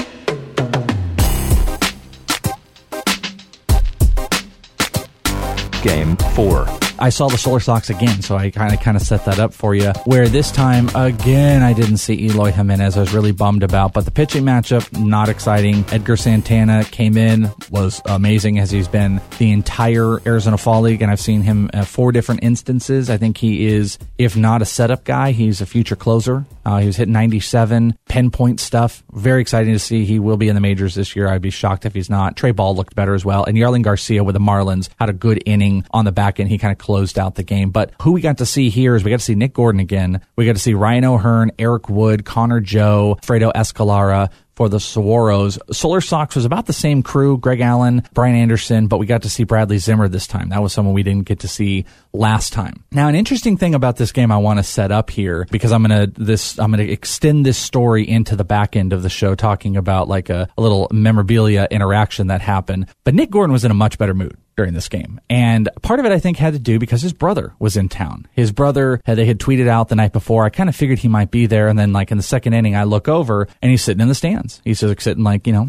Game 4. I saw the Solar Sox again, so I kind of kind of set that up for you. Where this time again, I didn't see Eloy Jimenez. I was really bummed about, but the pitching matchup not exciting. Edgar Santana came in, was amazing as he's been the entire Arizona Fall League, and I've seen him four different instances. I think he is, if not a setup guy, he's a future closer. Uh, he was hitting 97, pinpoint stuff. Very exciting to see. He will be in the majors this year. I'd be shocked if he's not. Trey Ball looked better as well, and Jarlin Garcia with the Marlins had a good inning on the back end. He kind of closed out the game. But who we got to see here is we got to see Nick Gordon again. We got to see Ryan O'Hearn, Eric Wood, Connor Joe, Fredo Escalera, for the Saguaros. Solar Sox was about the same crew, Greg Allen, Brian Anderson, but we got to see Bradley Zimmer this time. That was someone we didn't get to see last time. Now, an interesting thing about this game I want to set up here because I'm going to this I'm going to extend this story into the back end of the show talking about like a, a little memorabilia interaction that happened. But Nick Gordon was in a much better mood during this game. And part of it, I think, had to do because his brother was in town. His brother, uh, they had tweeted out the night before. I kind of figured he might be there. And then, like, in the second inning, I look over and he's sitting in the stands. He's sitting, like, you know,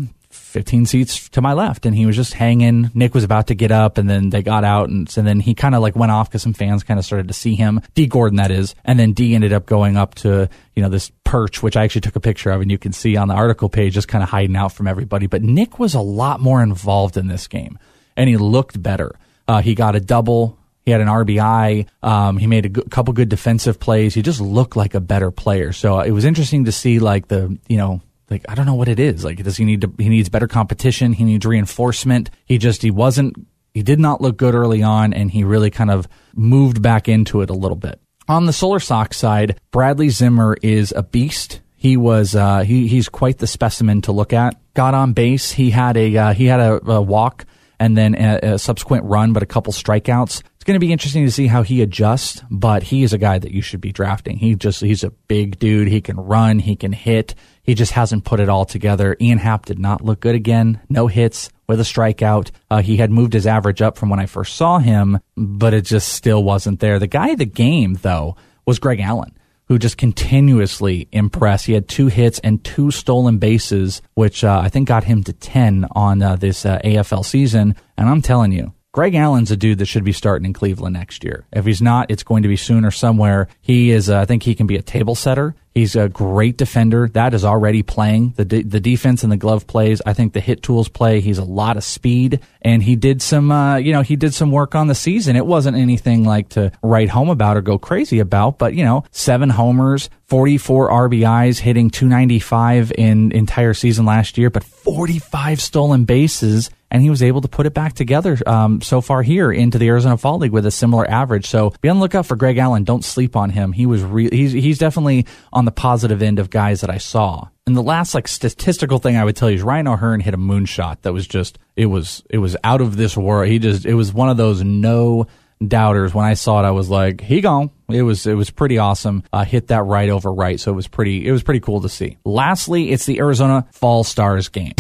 15 seats to my left and he was just hanging. Nick was about to get up and then they got out and, and then he kind of like went off because some fans kind of started to see him. Dee Gordon, that is. And then D ended up going up to, you know, this perch, which I actually took a picture of and you can see on the article page, just kind of hiding out from everybody. But Nick was a lot more involved in this game and he looked better. Uh, he got a double. He had an RBI. Um, he made a couple good defensive plays. He just looked like a better player. So uh, it was interesting to see like the, you know, like I don't know what it is. Like does he need to, he needs better competition. He needs reinforcement. He just, he wasn't, he did not look good early on and he really kind of moved back into it a little bit. On the Solar Sox side, Bradley Zimmer is a beast. He was uh, he he's quite the specimen to look at. Got on base. He had a uh, he had a, a walk and then a, a subsequent run, but a couple strikeouts. It's going to be interesting to see how he adjusts, but he is a guy that you should be drafting. He just, he's a big dude. He can run, he can hit. He just hasn't put it all together. Ian Happ did not look good again. No hits with a strikeout. Uh, he had moved his average up from when I first saw him, but it just still wasn't there. The guy of the game, though, was Greg Allen who just continuously impressed. He had two hits and two stolen bases, which uh, I think got him to 10 on uh, this uh, AFL season. And I'm telling you, Greg Allen's a dude that should be starting in Cleveland next year. If he's not, it's going to be soon or somewhere. He is, uh, I think he can be a table setter. He's a great defender. That is already playing. The de- the defense and the glove plays. I think the hit tools play. He's a lot of speed, and he did some, uh, you know, he did some work on the season. It wasn't anything like to write home about or go crazy about, but you know, seven homers, 44 RBIs, hitting 295 in entire season last year, but 45 stolen bases and he was able to put it back together um, so far here into the Arizona Fall League with a similar average. So be on the lookout for Greg Allen. Don't sleep on him. He was re- he's he's definitely on the positive end of guys that I saw. And the last like statistical thing I would tell you is Ryan O'Hearn hit a moonshot that was just it was it was out of this world. He just it was one of those no doubters. When I saw it, I was like, he gone. It was it was pretty awesome. Uh, hit that right over right, so it was pretty it was pretty cool to see. Lastly, it's the Arizona Fall Stars game.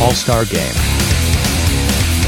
All Star Game.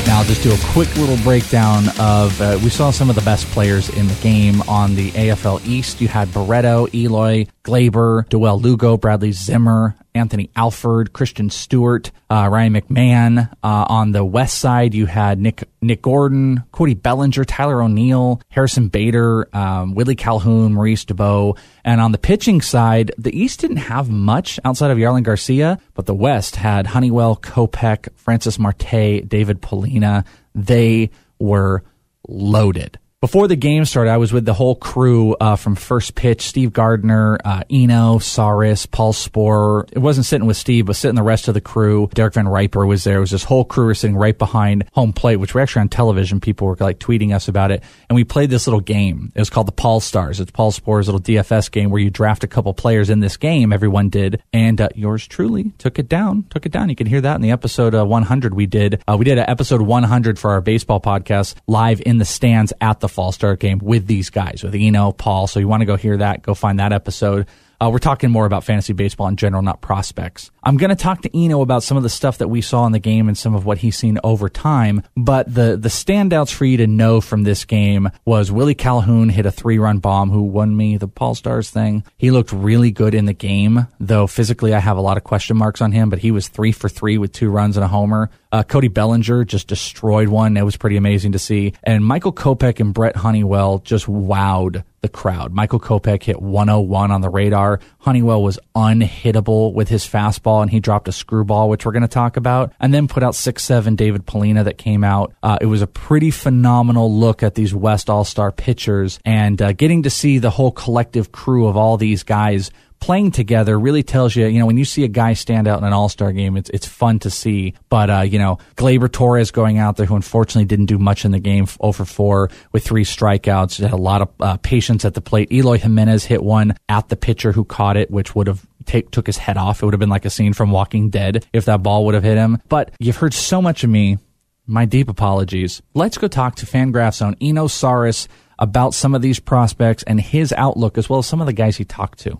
Now, I'll just do a quick little breakdown of. Uh, we saw some of the best players in the game on the AFL East. You had Barreto, Eloy, Gleyber, Dawel Lugo, Bradley Zimmer, Anthony Alford, Christin Stewart, uh, Ryan McMahon. Uh, on the west side, you had Nick Nick Gordon, Cody Bellinger, Tyler O'Neill, Harrison Bader, um, Willie Calhoun, Maurice Dubose. And on the pitching side, the East didn't have much outside of Jarlin Garcia, but the West had Honeywell, Kopech, Francis Marte, David Paulino. They were loaded Before the game started, I was with the whole crew uh, from First Pitch, Steve Gardner, uh, Eno, Sarris, Paul Sporer. It wasn't sitting with Steve, but sitting the rest of the crew. Derek VanRiper was there. It was this whole crew was sitting right behind home plate, which we're actually on television. People were like tweeting us about it. And we played this little game. It was called the Paul Stars. It's Paul Sporer's little DFS game where you draft a couple players in this game. Everyone did. And uh, yours truly took it down. Took it down. You can hear that in the episode uh, 100 we did. Uh, we did an episode 100 for our baseball podcast live in the stands at the the fall start game with these guys, with Eno, Paul. So you want to go hear that, go find that episode. Uh, we're talking more about fantasy baseball in general, not prospects. I'm going to talk to Eno about some of the stuff that we saw in the game and some of what he's seen over time. But the the standouts for you to know from this game was Willie Calhoun hit a three run bomb, who won me the Paul Stars thing. He looked really good in the game, though physically I have a lot of question marks on him. But he was three for three with two runs and a homer. Uh, Cody Bellinger just destroyed one. It was pretty amazing to see. And Michael Kopech and Brent Honeywell just wowed the crowd. Michael Kopech hit 101 on the radar. Honeywell was unhittable with his fastball, and he dropped a screwball, which we're going to talk about, and then put out 6 7 David Paulino that came out. Uh, it was a pretty phenomenal look at these West All Star pitchers and uh, getting to see the whole collective crew of all these guys playing together really tells you, you know, when you see a guy stand out in an All Star game, it's it's fun to see. But uh, you know, Gleyber Torres going out there, who unfortunately didn't do much in the game, over four with three strikeouts, had a lot of uh, patience at the plate. Eloy Jimenez hit one at the pitcher who caught it, which would have take, took his head off. It would have been like a scene from Walking Dead if that ball would have hit him. But you've heard so much of me. My deep apologies. Let's go talk to Fangraphs own Eno Sarris about some of these prospects and his outlook, as well as some of the guys he talked to.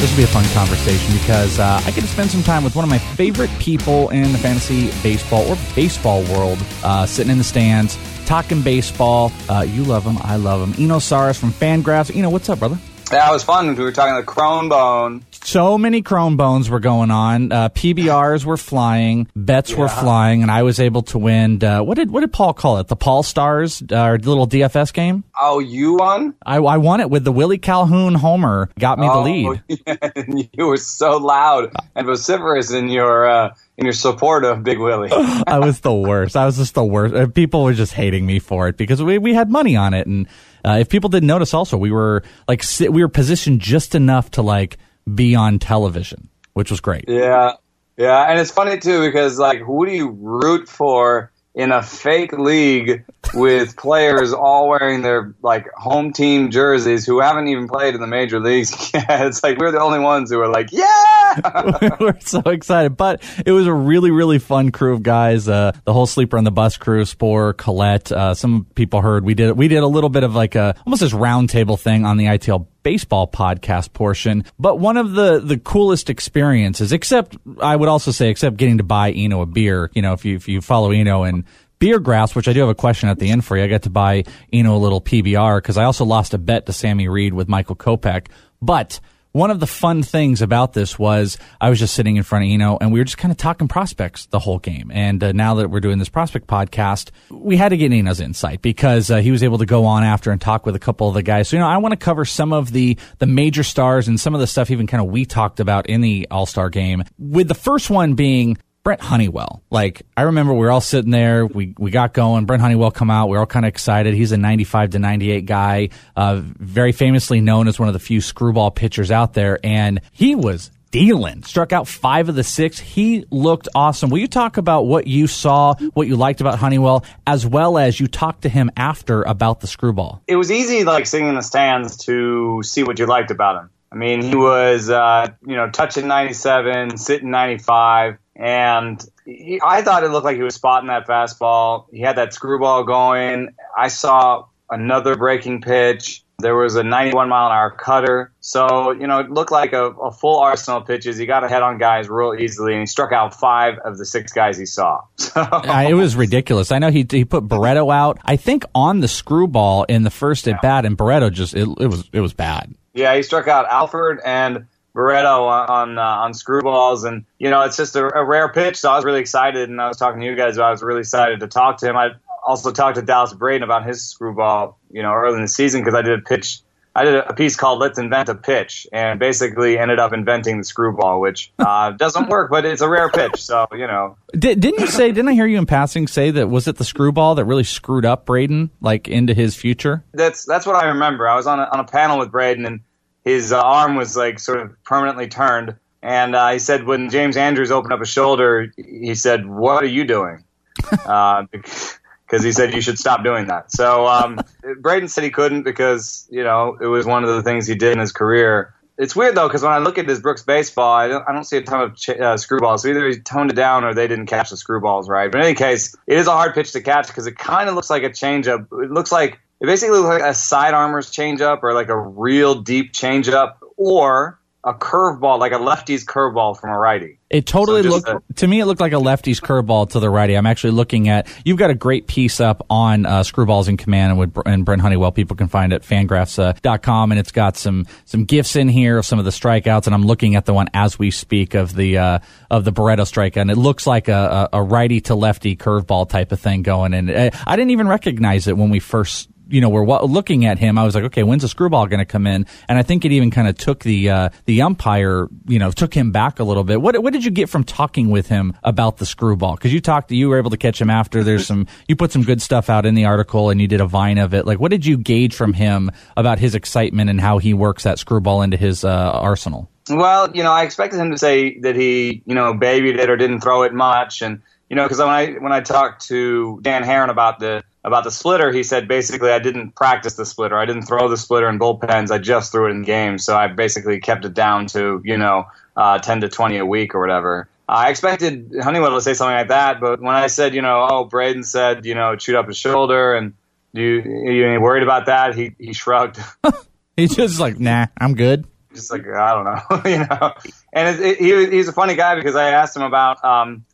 This will be a fun conversation because uh, I get to spend some time with one of my favorite people in the fantasy baseball or baseball world, uh, sitting in the stands, talking baseball. Uh, you love him, I love him. Eno Sarris from Fangraphs. Eno, what's up, brother? It was fun. We were talking the Cron Bone. So many Cron Bones were going on. Uh, PBRs were flying, bets yeah. were flying, and I was able to win. Uh, what did what did Paul call it? The Paul Stars, uh, our little DFS game. Oh, you won? I, I won it with the Willie Calhoun homer. Got me oh, the lead. Yeah. you were so loud and vociferous in your uh, in your support of Big Willie. I was the worst. I was just the worst. Uh, people were just hating me for it because we we had money on it and uh, if people didn't notice, also we were like we were positioned just enough to like be on television, which was great. Yeah, yeah, and it's funny too because like, who do you root for in a fake league with players all wearing their like home team jerseys who haven't even played in the major leagues yet. It's like we're the only ones who are like, yeah, we're so excited. But it was a really, really fun crew of guys. Uh, the whole sleeper on the bus crew, Spore, Collette. Uh, some people heard we did we did a little bit of like a almost this roundtable thing on the ITL baseball podcast portion. But one of the the coolest experiences, except I would also say, except getting to buy Eno a beer. You know, if you if you follow Eno and beer graphs, which I do have a question at the end for you. I got to buy Eno a little PBR because I also lost a bet to Sammy Reed with Michael Kopech. But one of the fun things about this was I was just sitting in front of Eno and we were just kind of talking prospects the whole game. And uh, now that we're doing this prospect podcast, we had to get Eno's insight because uh, he was able to go on after and talk with a couple of the guys. So, you know, I want to cover some of the, the major stars and some of the stuff even kind of we talked about in the All Star game. With the first one being Brent Honeywell. Like I remember we were all sitting there, we we got going. Brent Honeywell come out, we are all kind of excited. He's a 95 to 98 guy, uh, very famously known as one of the few screwball pitchers out there, and he was dealing. Struck out five of the six. He looked awesome. Will you talk about what you saw, what you liked about Honeywell, as well as you talked to him after about the screwball? It was easy, like sitting in the stands, to see what you liked about him. I mean, he was, uh, you know, touching 97, sitting 95 and he, I thought it looked like he was spotting that fastball. He had that screwball going. I saw another breaking pitch. There was a 91 mile an hour cutter. So, you know, it looked like a, a full arsenal of pitches. He got ahead on guys real easily, and he struck out five of the six guys he saw. So. Uh, it was ridiculous. I know he, he put Barreto out, I think, on the screwball in the first at bat, and Barreto just, it, it was it was bad. Yeah, he struck out Alford and Barreto on on, uh, on screwballs, and you know it's just a, a, rare pitch. So I was really excited, and I was talking to you guys. About I was really excited to talk to him. I also talked to Dallas Braden about his screwball, you know, early in the season because I did a pitch I did a piece called "Let's Invent a Pitch," and basically ended up inventing the screwball, which uh, doesn't work, but it's a rare pitch. So you know, Did, didn't you say? Didn't I hear you in passing say that was it the screwball that really screwed up Braden like into his future? that's that's what I remember. I was on a, on a panel with Braden, and his uh, arm was like sort of permanently turned. And uh, he said when James Andrews opened up his shoulder, he said, "What are you doing?" uh, because he said you should stop doing that. So um, Braden said he couldn't because you know it was one of the things he did in his career. It's weird though because when I look at his Brooks baseball, I don't, I don't see a ton of ch- uh, screwballs. So either he toned it down or they didn't catch the screwballs right. But in any case, it is a hard pitch to catch because it kind of looks like a changeup. It looks like it basically looks like a side armor's changeup or like a real deep changeup or a curveball, like a lefty's curveball from a righty. It totally So looked to me. It looked like a lefty's curveball to the righty. I'm actually looking at. You've got a great piece up on uh, screwballs in command and with and Brent Honeywell. People can find it at fangraphs.com, and it's got some some gifs in here of some of the strikeouts. And I'm looking at the one as we speak of the uh, of the Barreto strikeout, and it looks like a, a, a righty to lefty curveball type of thing going. And uh, I didn't even recognize it when we first you know, we're looking at him. I was like, okay, when's the screwball going to come in? And I think it even kind of took the uh, the umpire, you know, took him back a little bit. What what did you get from talking with him about the screwball? Because you talked, you were able to catch him after. There's some, you put some good stuff out in the article, and you did a vine of it. Like, what did you gauge from him about his excitement and how he works that screwball into his uh, arsenal? Well, you know, I expected him to say that he, you know, babied it or didn't throw it much, and you know, because when I when I talked to Dan Haren about the about the splitter, he said basically I didn't practice the splitter. I didn't throw the splitter in bullpens. I just threw it in games. So I basically kept it down to you know uh, ten to twenty a week or whatever. I expected Honeywell to say something like that, but when I said, you know, oh, Braden said, you know, shoot up his shoulder, and do you, you worried about that? He he shrugged. He's just like, nah, I'm good. just like I don't know, you know. And it, it, he he's a funny guy because I asked him about. Um,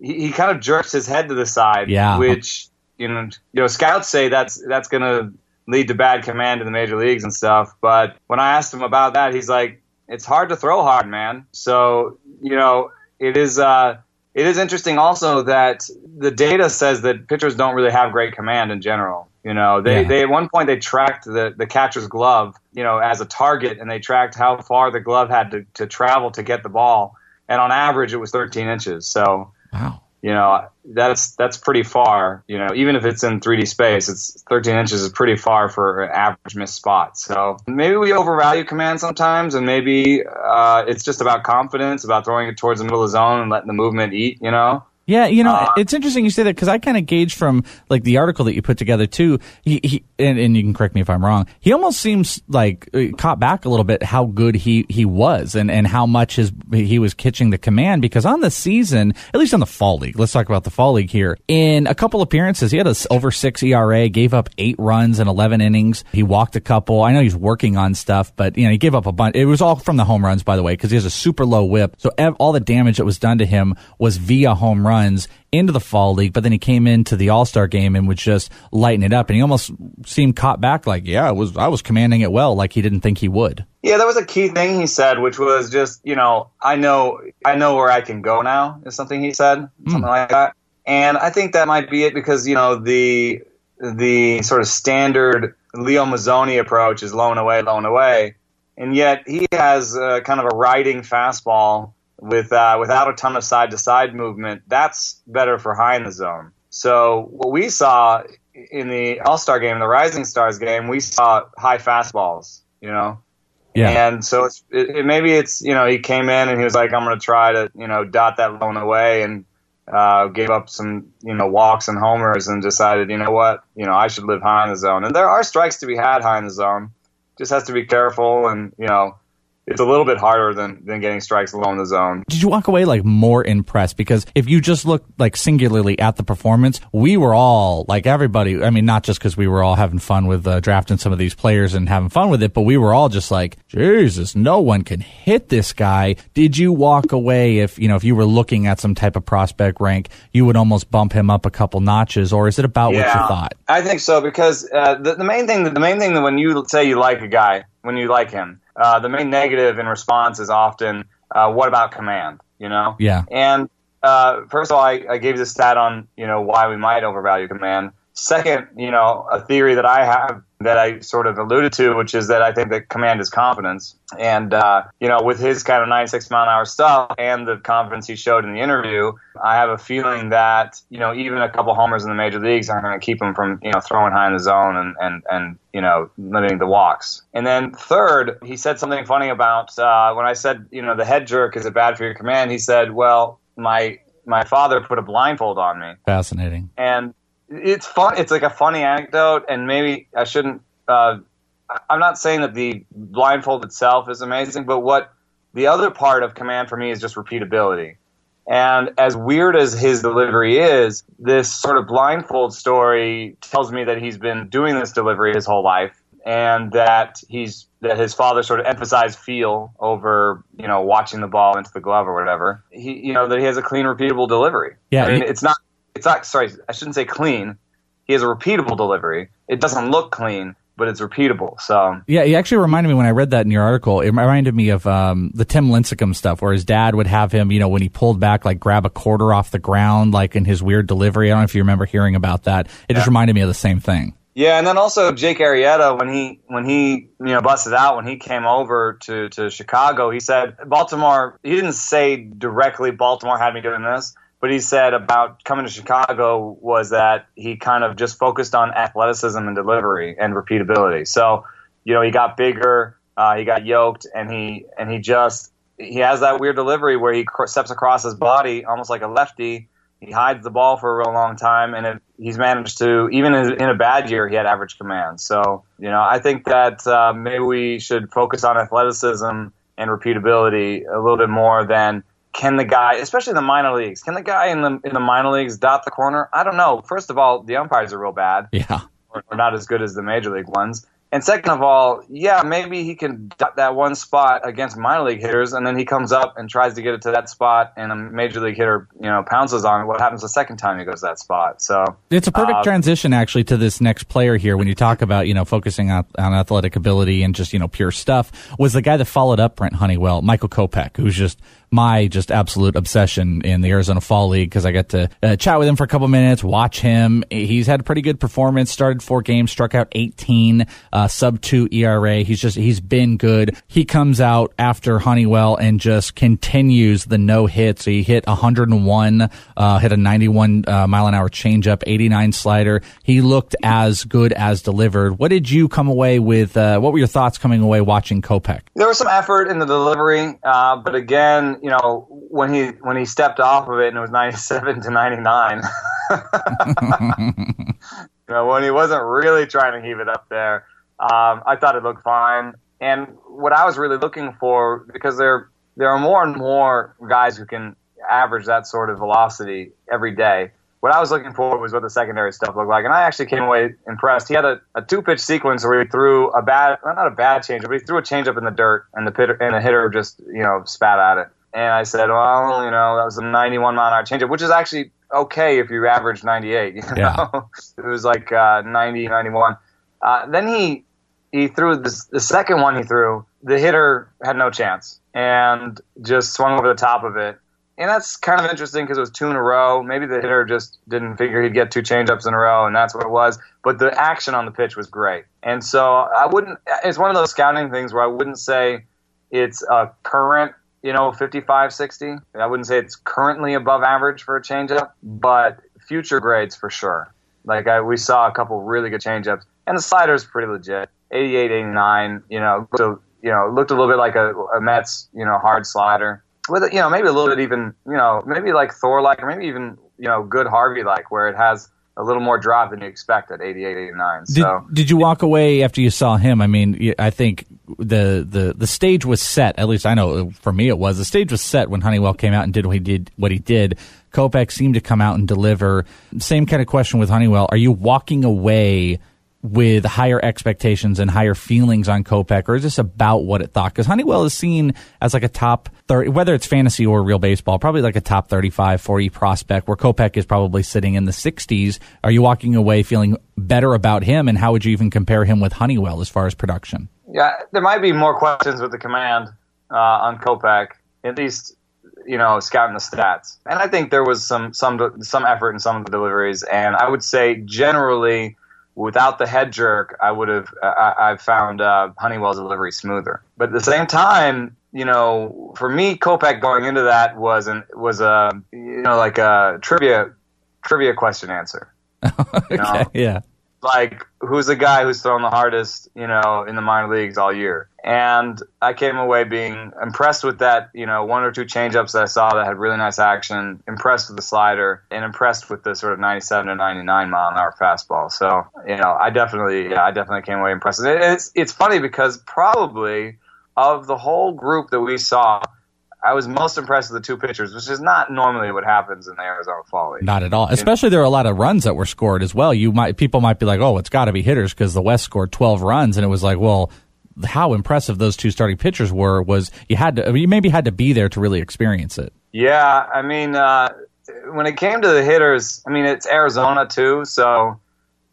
he, he kind of jerks his head to the side, Yeah. which you know, you know, scouts say that's that's going to lead to bad command in the major leagues and stuff. But when I asked him about that, he's like, "It's hard to throw hard, man." So you know, it is. Uh, it is interesting also that the data says that pitchers don't really have great command in general. You know, they, Yeah. they at one point they tracked the, the catcher's glove, you know, as a target, and they tracked how far the glove had to, to travel to get the ball, and on average it was 13 inches. So Wow. You know that's that's pretty far you know even if it's in 3d space it's 13 inches is pretty far for an average missed spot. So maybe we overvalue command sometimes and maybe uh, it's just about confidence about throwing it towards the middle of the zone and letting the movement eat you know Yeah, you know, Uh, it's interesting you say that because I kind of gauge from like the article that you put together too. He, he and, and you can correct me if I'm wrong. He almost seems like uh, caught back a little bit how good he he was and and how much his he was catching the command because on the season, at least on the fall league. Let's talk about the fall league here. In a couple appearances, he had a over six ERA, gave up eight runs in 11 innings. He walked a couple. I know he's working on stuff, but you know he gave up a bunch. It was all from the home runs, by the way, because he has a super low whip. So ev- all the damage that was done to him was via home runs into the fall league, but then he came into the All Star game and would just lighten it up, and he almost seemed caught back, like, yeah, it was I was commanding it well, like he didn't think he would. Yeah, that was a key thing he said, which was just, you know, I know I know where I can go now, is something he said. Something like that. And I think that might be it because, you know, the the sort of standard Leo Mazzone approach is low and away, low and away. And yet he has uh, kind of a riding fastball with uh, without a ton of side to side movement. That's better for high in the zone. So what we saw in the All Star game, the Rising Stars game, we saw high fastballs, you know. Yeah. And so it's, it, it, maybe it's you know he came in and he was like I'm going to try to you know dot that loan away and uh, gave up some you know walks and homers and decided you know what you know I should live high in the zone and there are strikes to be had high in the zone just has to be careful and you know it's a little bit harder than, than getting strikes in the zone. Did you walk away like more impressed? Because if you just look like singularly at the performance, we were all like everybody. I mean, not just because we were all having fun with uh, drafting some of these players and having fun with it, but we were all just like, Jesus, no one can hit this guy. Did you walk away if you know if you were looking at some type of prospect rank, you would almost bump him up a couple notches, or is it about what you thought? I think so because uh, the, the main thing the main thing that when you say you like a guy when you like him. Uh, the main negative in response is often, uh, what about command? You know? Yeah. And uh, first of all, I, I gave you the stat on you know why we might overvalue command. Second, you know, a theory that I have that I sort of alluded to, which is that I think that command is confidence. And, uh, you know, with his kind of 96 mile an hour stuff and the confidence he showed in the interview, I have a feeling that, you know, even a couple homers in the major leagues aren't going to keep him from, you know, throwing high in the zone and, and, and, you know, limiting the walks. And then third, he said something funny about, uh, when I said, you know, the head jerk, is it bad for your command? He said, well, my, my father put a blindfold on me. Fascinating. And it's fun. It's like a funny anecdote, and maybe I shouldn't. Uh, I'm not saying that the blindfold itself is amazing, but what the other part of command for me is just repeatability. And as weird as his delivery is, this sort of blindfold story tells me that he's been doing this delivery his whole life, and that he's that his father sort of emphasized feel over you know watching the ball into the glove or whatever. He you know that he has a clean, repeatable delivery. Yeah, I mean he- it's not it's not sorry i shouldn't say clean he has a repeatable delivery it doesn't look clean but it's repeatable so Yeah, he actually reminded me when I read that in your article. It reminded me of um, the Tim Lincecum stuff, where his dad would have him, you know, when he pulled back, like grab a quarter off the ground, like in his weird delivery. I don't know if you remember hearing about that. It just reminded me of the same thing. yeah and then also jake arrieta when he when he you know busted out when he came over to to chicago he said baltimore he didn't say directly baltimore had me doing this but he said about coming to Chicago was that he kind of just focused on athleticism and delivery and repeatability. So, you know, he got bigger, uh, he got yoked, and he and he just he has that weird delivery where he steps across his body almost like a lefty. He hides the ball for a real long time, and it, he's managed to even in, in a bad year he had average command. So, you know, I think that uh, maybe we should focus on athleticism and repeatability a little bit more than can the guy, especially in the minor leagues, can the guy in the in the minor leagues dot the corner? I don't know. First of all, the umpires are real bad, Yeah. or, or not as good as the major league ones. And second of all, yeah, maybe he can dot that one spot against minor league hitters, and then he comes up and tries to get it to that spot, and a major league hitter, you know, pounces on it. What happens the second time he goes to that spot? So It's a perfect uh, transition actually to this next player here when you talk about, you know, focusing on, on athletic ability and just, you know, pure stuff was the guy that followed up Brent Honeywell, Michael Kopech, who's just my just absolute obsession in the Arizona Fall League because I got to uh, chat with him for a couple minutes, watch him. He's had a pretty good performance, started four games, struck out 18, uh, sub two ERA. He's just, he's been good. He comes out after Honeywell and just continues the no hits. He hit 101, uh, hit a 91 uh, mile an hour changeup, 89 slider. He looked as good as delivered. What did you come away with? Uh, what were your thoughts coming away watching Kopech? there was some effort in the delivery, uh, but again, you know, when he when he stepped off of it and it was ninety seven to ninety nine, you know, when he wasn't really trying to heave it up there, um, I thought it looked fine. And what I was really looking for, because there there are more and more guys who can average that sort of velocity every day. What I was looking for was what the secondary stuff looked like, and I actually came away impressed. He had a, a two pitch sequence where he threw a bad, well, not a bad change, but he threw a changeup in the dirt, and the pitter, and the hitter just you know spat at it. And I said, well, you know, that was a 91 mile an hour changeup, which is actually okay if you average 98. You know? Yeah. it was like uh, 90, 91. Uh, then he he threw this, the second one he threw. The hitter had no chance and just swung over the top of it. And that's kind of interesting because it was two in a row. Maybe the hitter just didn't figure he'd get two changeups in a row, and that's what it was. But the action on the pitch was great. And so I wouldn't. It's one of those scouting things where I wouldn't say it's a current, you know, 55, 60. I wouldn't say it's currently above average for a changeup, but future grades for sure. Like I, we saw a couple really good changeups, and the slider's pretty legit. 88, 89. You know, a, you know, looked a little bit like a, a Mets, you know, hard slider with you know maybe a little bit even you know maybe like Thor like or maybe even you know good Harvey like where it has a little more drop than you expect at 88 89 so did you walk away after you saw him? I mean, I think the, the, the stage was set. At least I know for me it was. The stage was set when Honeywell came out and did what he did. What he did. Kopech seemed to come out and deliver. Same kind of question with Honeywell. Are you walking away with higher expectations and higher feelings on Kopech, or is this about what it thought? Because Honeywell is seen as like a top 30, whether it's fantasy or real baseball, probably like a top 35, 40 prospect, where Kopech is probably sitting in the 60s. Are you walking away feeling better about him, and how would you even compare him with Honeywell as far as production? Yeah there might be more questions with the command uh, on Kopech at least you know, scouting the stats. And I think there was some some some effort in some of the deliveries. And I would say generally, without the head jerk, I would have I, I found uh, Honeywell's delivery smoother. But at the same time, you know, for me, Kopech going into that was an was a you know like a trivia trivia question answer. okay, you know? yeah like who's the guy who's thrown the hardest, you know, in the minor leagues all year. And I came away being impressed with that, you know, one or two changeups that I saw that had really nice action, impressed with the slider, and impressed with the sort of 97 to 99 mile an hour fastball. So, you know, I definitely, yeah, I definitely came away impressed. It's, it's funny because probably of the whole group that we saw, I was most impressed with the two pitchers, which is not normally what happens in the Arizona Fall League. Not at all. Especially there are a lot of runs that were scored as well. You might people might be like, "Oh, it's got to be hitters because the West scored 12 runs," and it was like, well. How impressive those two starting pitchers were was you had to you maybe had to be there to really experience it. Yeah, I mean, uh, when it came to the hitters, I mean it's Arizona too, so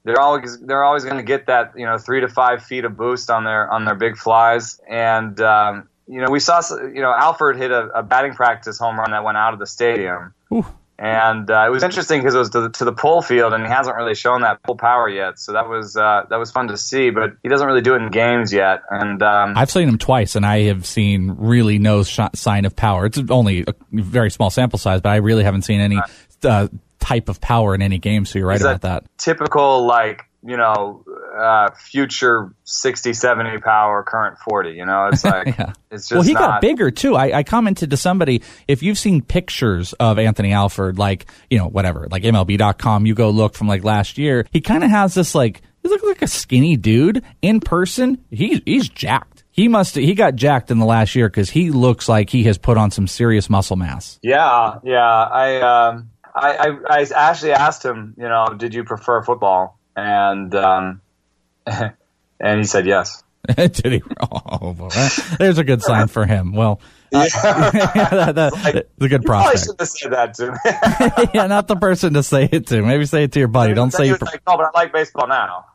they're always they're always going to get that you know three to five feet of boost on their on their big flies, and um, you know, we saw, you know, Alford hit a, a batting practice home run that went out of the stadium. Ooh. And uh, it was interesting because it was to the, to the pull field, and he hasn't really shown that pull power yet. So that was uh, that was fun to see, but he doesn't really do it in games yet. And um, I've seen him twice, and I have seen really no sh- sign of power. It's only a very small sample size, but I really haven't seen any uh, type of power in any game. So you're right about that. Typical like you know, uh, future 60, 70 power, current 40. You know, it's like, yeah. it's just. Well, he not... got bigger too. I, I, commented to somebody, if you've seen pictures of Anthony Alford, like, you know, whatever, like MLB.com, you go look from like last year, he kind of has this like, he looks like a skinny dude in person. He's, he's jacked. He must. He got jacked in the last year because he looks like he has put on some serious muscle mass. Yeah, yeah. I, um, I, I, I actually asked him. You know, did you prefer football? and um, and he said yes. Did he? Oh, boy. there's a good sign for him. Well, uh, yeah, that, that, like, a good prospect. should have said that to me. yeah, not the person to say it to. Maybe say it to your buddy. Don't say. You like, oh, but I like baseball now.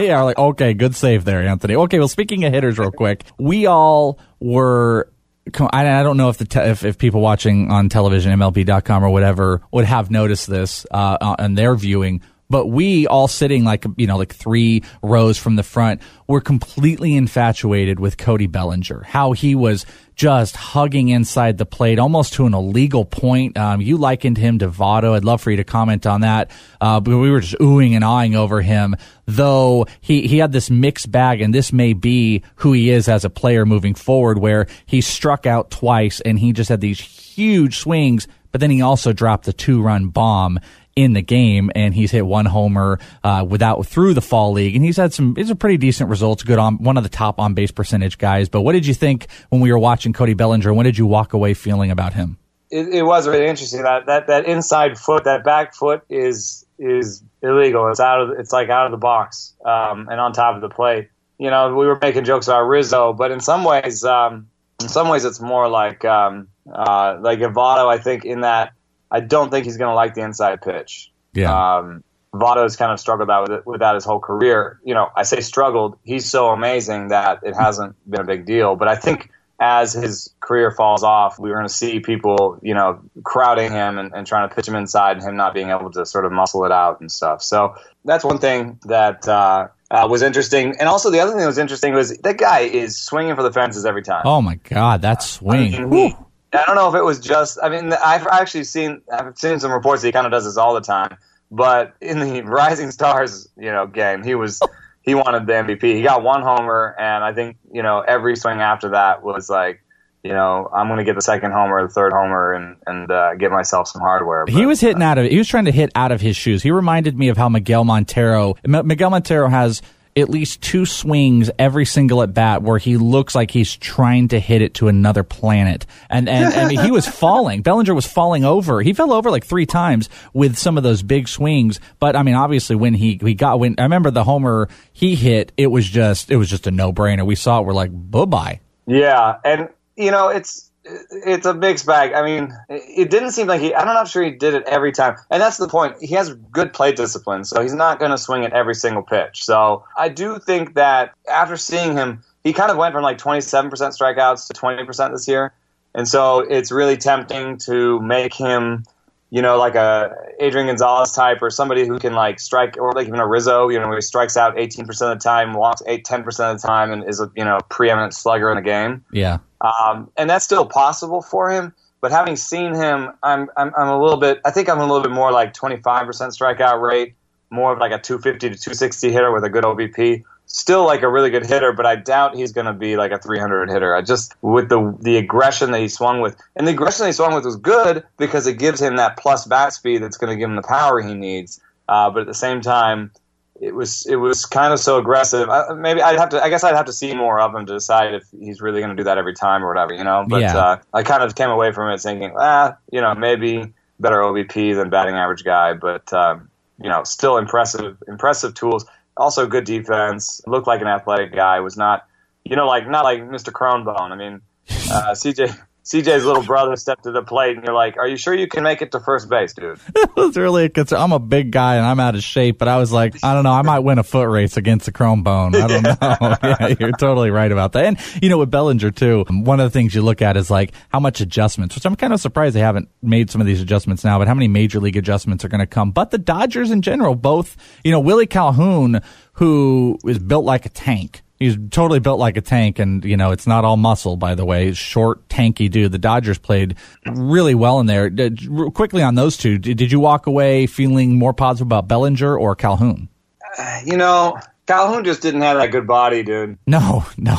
yeah, like okay, good save there, Anthony. Okay, well, speaking of hitters, real quick, we all were I, don't know if the te- if, if people watching on television, MLB.com or whatever, would have noticed this uh, on their viewing but we all sitting like you know like three rows from the front were completely infatuated with Cody Bellinger. How he was just hugging inside the plate, almost to an illegal point. Um, you likened him to Votto. I'd love for you to comment on that. Uh, but we were just oohing and awing over him, though he, he had this mixed bag, and this may be who he is as a player moving forward, where he struck out twice and he just had these huge swings, but then he also dropped the two run bomb in the game, and he's hit one homer uh, without through the fall league, and he's had some. It's a pretty decent results. Good on one of the top on base percentage guys. But what did you think when we were watching Cody Bellinger? When did you walk away feeling about him? It, it was really interesting. That that that inside foot, that back foot is is illegal. It's out of it's like out of the box um, and on top of the plate. You know, we were making jokes about Rizzo, but in some ways, um, in some ways, it's more like um, uh, like Votto. I think in that I don't think he's going to like the inside pitch. Yeah. Um, Votto's kind of struggled out with, it, with that his whole career. You know, I say struggled. He's so amazing that it hasn't been a big deal. But I think as his career falls off, we're going to see people, you know, crowding him and, and, trying to pitch him inside and him not being able to sort of muscle it out and stuff. So that's one thing that uh, uh, was interesting. And also the other thing that was interesting was that guy is swinging for the fences every time. Oh my God, that swing! I mean, he, I don't know if it was just. I mean, I've actually seen I've seen some reports that he kind of does this all the time. But in the Rising Stars, you know, game, he was he wanted the MVP. He got one homer, and I think you know every swing after that was like, you know, I'm going to get the second homer, the third homer, and and uh, get myself some hardware. But, he was hitting uh, out of. He was trying to hit out of his shoes. He reminded me of how Miguel Montero. Miguel Montero has at least two swings every single at bat where he looks like he's trying to hit it to another planet. And and I mean he was falling. Bellinger was falling over. He fell over like three times with some of those big swings. But I mean, obviously when he he got when I remember the homer he hit, it was just it was just a no brainer. We saw it. We're like bye bye. Yeah, and you know it's it's a mixed bag. I mean, it didn't seem like he. I'm not sure he did it every time, and that's the point. He has good play discipline, so he's not going to swing at every single pitch. So I do think that after seeing him, he kind of went from like 27% strikeouts to 20% this year, and so it's really tempting to make him, you know, like a Adrian Gonzalez type or somebody who can like strike, or like even a Rizzo, you know, where he strikes out 18% of the time, walks 8, 10% of the time, and is a you know preeminent slugger in the game. Yeah. Um, and that's still possible for him. But having seen him, I'm, I'm I'm a little bit. I think I'm a little bit more like 25% strikeout rate, more of like a 250 to 260 hitter with a good OBP still like a really good hitter, but I doubt he's going to be like a 300 hitter. I just with the the aggression that he swung with, and the aggression that he swung with was good because it gives him that plus bat speed that's going to give him the power he needs. Uh, but at the same time, it was it was kind of so aggressive. I, maybe I'd have to. I guess I'd have to see more of him to decide if he's really going to do that every time or whatever. You know. But Yeah. uh, I kind of came away from it thinking, ah, you know, maybe better OBP than batting average guy, but um, you know, still impressive impressive tools. Also good defense. Looked like an athletic guy. Was not, you know, like not like Mr. Cronebone. I mean, uh, CJ. CJ's little brother stepped to the plate, and you're like, "Are you sure you can make it to first base, dude?" it was really a concern. I'm a big guy and I'm out of shape, but I was like, I don't know, I might win a foot race against a chrome bone. I don't know. yeah, you're totally right about that. And you know, with Bellinger too, one of the things you look at is like how much adjustments, which I'm kind of surprised they haven't made some of these adjustments now, but how many major league adjustments are going to come? But the Dodgers in general, both, you know, Willie Calhoun, who is built like a tank. He's totally built like a tank, and you know it's not all muscle, by the way. Short, tanky dude. The Dodgers played really well in there. Did- quickly on those two, did, did you walk away feeling more positive about Bellinger or Calhoun? You know, Calhoun just didn't have that good body, dude. No, no.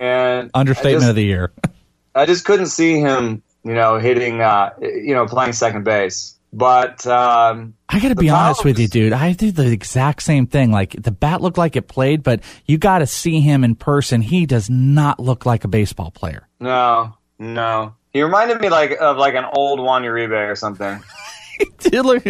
And Understatement just, of the year. I just couldn't see him, you know, hitting, uh, you know, playing second base. But um, I got to be honest with you, dude. I did the exact same thing. Like the bat looked like it played, but you got to see him in person. He does not look like a baseball player. No, no. He reminded me like of like an old Juan Uribe or something. He looked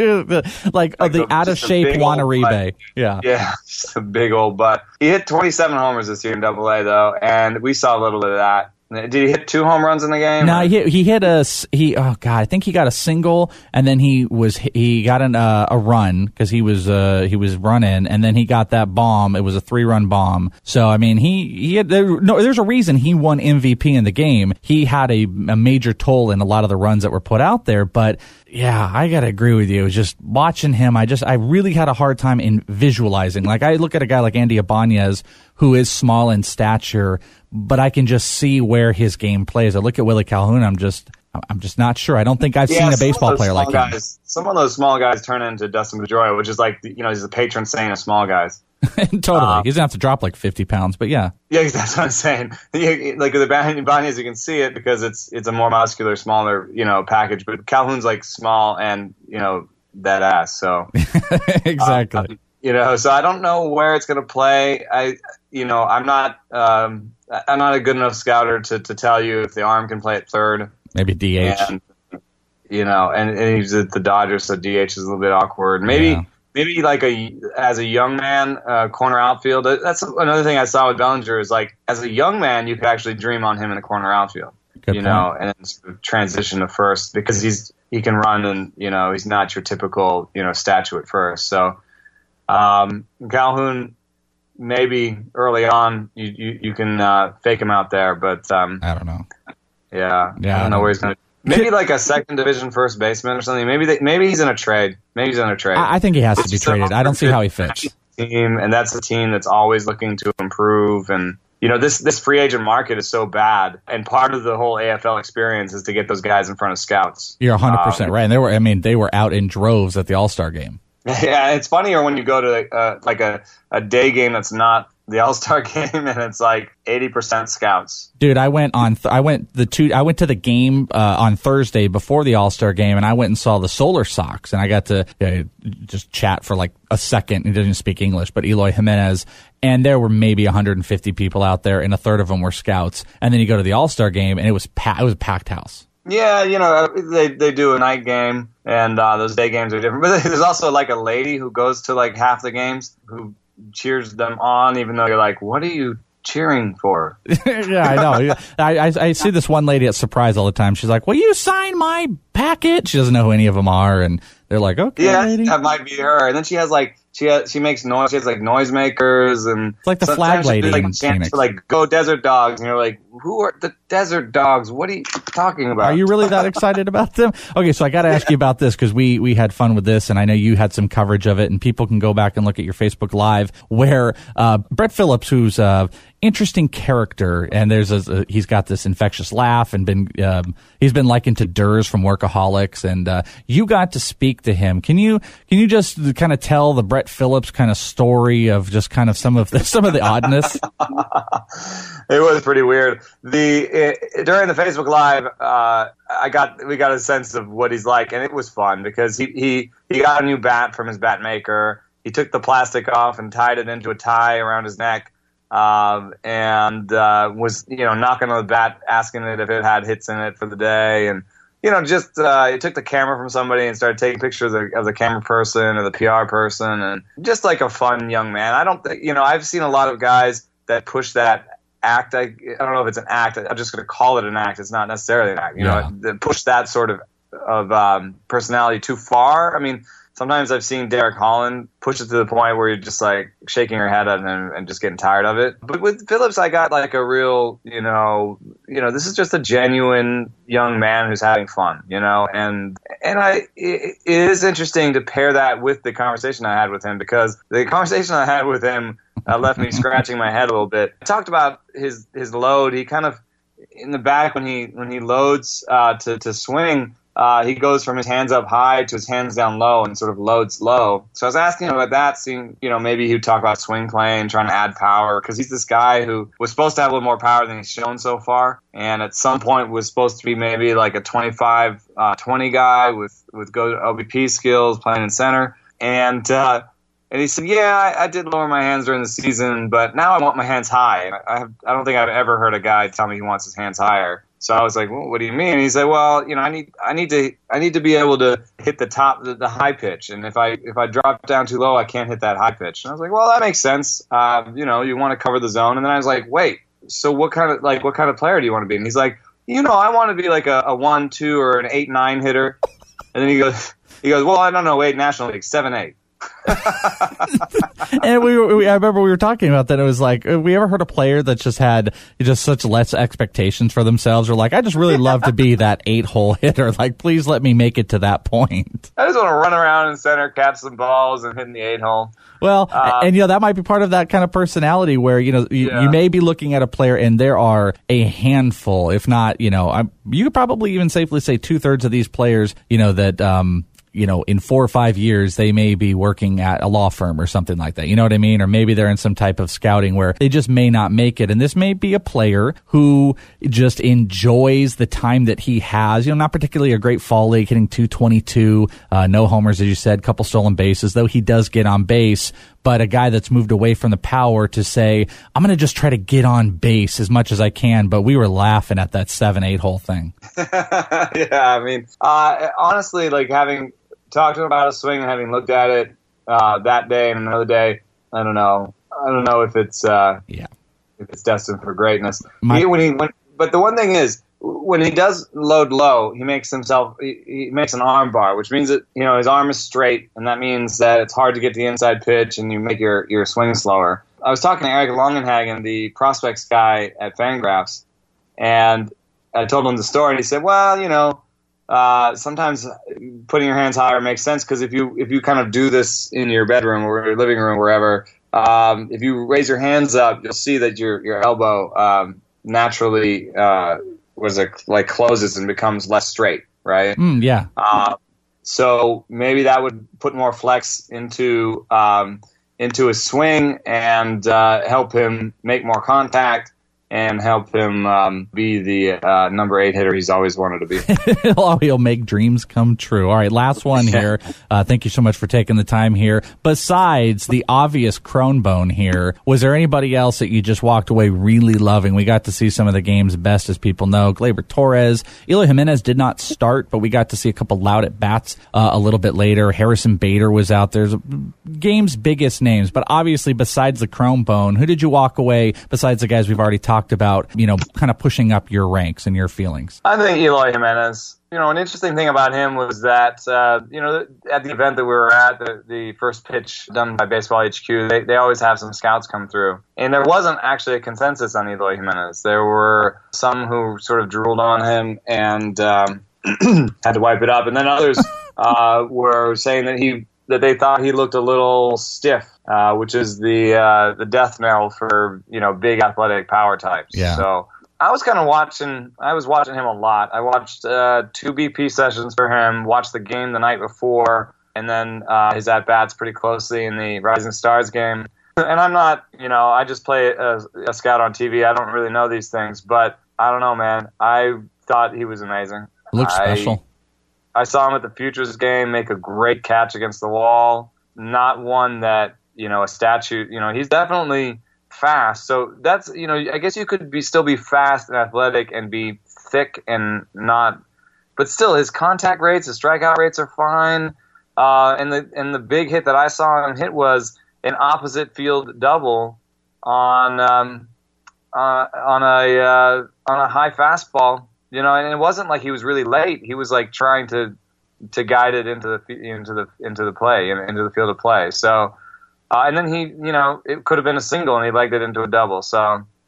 like, uh, the out of shape Juan Uribe. Yeah. Yeah, just a big old butt. He hit 27 homers this year in Double A though, and we saw a little bit of that. Did he hit two home runs in the game? No, he hit, he hit a he. Oh god, I think he got a single, and then he was he got an, uh, a run because he was uh, he was running, and then he got that bomb. It was a three run bomb. So I mean, he he had there, no. There's a reason he won MVP in the game. He had a, a major toll in a lot of the runs that were put out there, but. Yeah, I gotta agree with you. It was just watching him. I just, I really had a hard time in visualizing. Like, I look at a guy like Andy Ibanez, who is small in stature, but I can just see where his game plays. I look at Willie Calhoun. I'm just, I'm just not sure. I don't think I've Yeah, seen a baseball player like him. guys, Some of those small guys turn into Dustin Pedroia, which is like you know he's the patron saint of small guys. totally. Uh, He's gonna have to drop like 50 pounds, but yeah. Yeah, that's what I'm saying. You- Like with the Ibanez, you can see it because it's it's a more muscular, smaller you know package. But Calhoun's like small and you know that ass. So exactly. you know, so I don't know where it's going to play. I, you know, I'm not, um, I'm not a good enough scouter to, to tell you if the arm can play at third. Maybe DH. And, you know, and, and he's at the Dodgers, so DH is a little bit awkward. Maybe, Yeah. Maybe like a as a young man, uh, corner outfield. That's another thing I saw with Bellinger is like as a young man, you could actually dream on him in the corner outfield. Good you point. know, and sort of transition to first because he's he can run and you know he's not your typical you know statue at first. So um, Calhoun, maybe early on you you, you can uh, fake him out there, but um, I don't know. yeah, Yeah, I don't know know. where he's going to. Maybe like a second division first baseman or something. Maybe they, maybe he's in a trade. Maybe he's in a trade. I, I think he has to be traded. I don't see how he fits. team, and that's a team that's always looking to improve. And you know, this this free agent market is so bad, and part of the whole AFL experience is to get those guys in front of scouts. You're 100% Um, right. And they were, I mean, they were out in droves at the All Star game. Yeah, it's funnier when you go to uh, like a, a day game that's not the All Star game, and it's like eighty percent scouts. Dude, I went on. Th- I went the two. I went to the game uh, on Thursday before the All Star game, and I went and saw the Solar Sox, and I got to uh, just chat for like a second. He didn't speak English, but Eloy Jimenez, and there were maybe 150 people out there, and a third of them were scouts. And then you go to the All Star game, and it was pa- it was a packed house. Yeah, you know they they do a night game, and uh, those day games are different. But there's also like a lady who goes to like half the games who cheers them on, even though you're like, what are you cheering for? yeah, I know. I, I I see this one lady at Surprise all the time. She's like, "Will you sign my packet?" She doesn't know who any of them are, and they're like, "Okay, Yeah, lady." that might be her. And then she has like she has, she makes noise. She has like noisemakers and It's like the flag lady like Phoenix. for, like go desert dogs, and you're like, who are the desert dogs? What are you talking about? Are you really that excited about them? Okay, so I got to ask you about this because we we had fun with this, and I know you had some coverage of it, and people can go back and look at your Facebook Live where uh, Brett Phillips, who's a interesting character, and there's a, he's got this infectious laugh, and been um, he's been likened to Ders from Workaholics, and uh, you got to speak to him. Can you can you just kind of tell the Brett Phillips kind of story of just kind of some of the some of the oddness? it was pretty weird. The it, during the Facebook Live, uh, I got we got a sense of what he's like, and it was fun because he he he got a new bat from his bat maker. He took the plastic off and tied it into a tie around his neck, um, and uh, was you know knocking on the bat, asking it if it had hits in it for the day, and you know just uh, he took the camera from somebody and started taking pictures of, of the camera person or the PR person, and just like a fun young man. I don't think you know I've seen a lot of guys that push that act. I, I don't know if it's an act. I'm just going to call it an act. It's not necessarily an act. You Yeah. know, push that sort of of um, personality too far. I mean, sometimes I've seen Derek Holland push it to the point where you're just like shaking your head at him and just getting tired of it. But with Phillips, I got like a real, you know, you know, this is just a genuine young man who's having fun, you know, and and I it, it is interesting to pair that with the conversation I had with him because the conversation I had with him uh, left me scratching my head a little bit. I talked about his his load. He kind of in the back when he when he loads uh, to to swing, uh, he goes from his hands up high to his hands down low and sort of loads low. So I was asking him about that, seeing you know maybe he'd talk about swing play and trying to add power because he's this guy who was supposed to have a little more power than he's shown so far, and at some point was supposed to be maybe like a 25 uh, 20 guy with with go OBP skills playing in center and. Uh, and he said, "Yeah, I, I did lower my hands during the season, but now I want my hands high. And I, have, I don't think I've ever heard a guy tell me he wants his hands higher. So I was like, well, "What do you mean?" And he said, "Well, you know, I need, I need to, I need to be able to hit the top, the, the high pitch. And if I, if I drop down too low, I can't hit that high pitch." And I was like, "Well, that makes sense. Uh, you know, you want to cover the zone." And then I was like, "Wait, so what kind of, like, what kind of player do you want to be?" And he's like, "You know, I want to be like a, a one, two, or an eight, nine hitter." And then he goes, he goes, "Well, I don't know, eight National League, seven, eight. and we, we, I remember we were talking about that. It was like, we ever heard a player that just had just such less expectations for themselves, or like, I just really love to be that eight hole hitter. Like, please let me make it to that point. I just want to run around in center, catch some balls, and hit the eight hole. Well, Uh, and you know that might be part of that kind of personality where you know you, Yeah. you may be looking at a player and there are a handful, if not, you know, I'm, you could probably even safely say two thirds of these players, you know, that um, you know, in four or five years, they may be working at a law firm or something like that. You know what I mean? Or maybe they're in some type of scouting where they just may not make it. And this may be a player who just enjoys the time that he has. You know, not particularly a great fall league, hitting 222, uh, no homers, as you said, couple stolen bases, though he does get on base. But a guy that's moved away from the power to say, I'm going to just try to get on base as much as I can. But we were laughing at that seven, eight hole thing. yeah, I mean, uh, honestly, like having talked to him about a swing and having looked at it uh, that day and another day, I don't know. I don't know if it's uh, Yeah. if it's destined for greatness. My- He- when he when, but the one thing is when he does load low, he makes himself he, he makes an arm bar, which means that you know his arm is straight, and that means that it's hard to get the inside pitch, and you make your your swing slower. I was talking to Eric Longenhagen, the prospects guy at Fangraphs, and I told him the story, and he said, "Well, you know." Uh, sometimes putting your hands higher makes sense because if you if you kind of do this in your bedroom or your living room wherever, um, if you raise your hands up, you'll see that your your elbow um, naturally uh, was like closes and becomes less straight, right? Mm, yeah. Uh, so maybe that would put more flex into um, into his swing and uh, help him make more contact and help him um, be the uh, number eight hitter he's always wanted to be. he'll, he'll make dreams come true. All right, last one here. Uh, thank you so much for taking the time here. Besides the obvious crone bone here, was there anybody else that you just walked away really loving? We got to see some of the game's best, as people know. Gleyber Torres, Eloy Jimenez did not start, but we got to see a couple loud at bats uh, a little bit later. Harrison Bader was out there. Game's biggest names, but obviously, besides the crone bone, who did you walk away? Besides the guys we've already talked about, you know, kind of pushing up your ranks and your feelings. I think Eloy Jimenez. you know, an interesting thing about him was that, uh, you know, at the event that we were at, the, the first pitch done by Baseball HQ, they, they always have some scouts come through. And there wasn't actually a consensus on Eloy Jimenez. There were some who sort of drooled on him and um, had to wipe it up. And then others uh, were saying that he that they thought he looked a little stiff, uh, which is the uh, the death knell for you know big athletic power types. Yeah. So I was kind of watching. I was watching him a lot. I watched uh, two BP sessions for him. Watched the game the night before, and then uh, his at bats pretty closely in the Rising Stars game. And I'm not, you know, I just play a, a scout on TV. I don't really know these things, but I don't know, man. I thought he was amazing. Looks I- special. I saw him at the Futures game make a great catch against the wall. Not one that you know a statue. You know he's definitely fast. So that's you know I guess you could be still be fast and athletic and be thick and not, but still his contact rates, his strikeout rates are fine. Uh, and the and the big hit that I saw him hit was an opposite field double on um, uh, on a uh, on a high fastball. You know, and it wasn't like he was really late. He was like trying to to guide it into the into the into the play into the field of play. So, uh, and then he, you know, it could have been a single, and he legged it into a double. So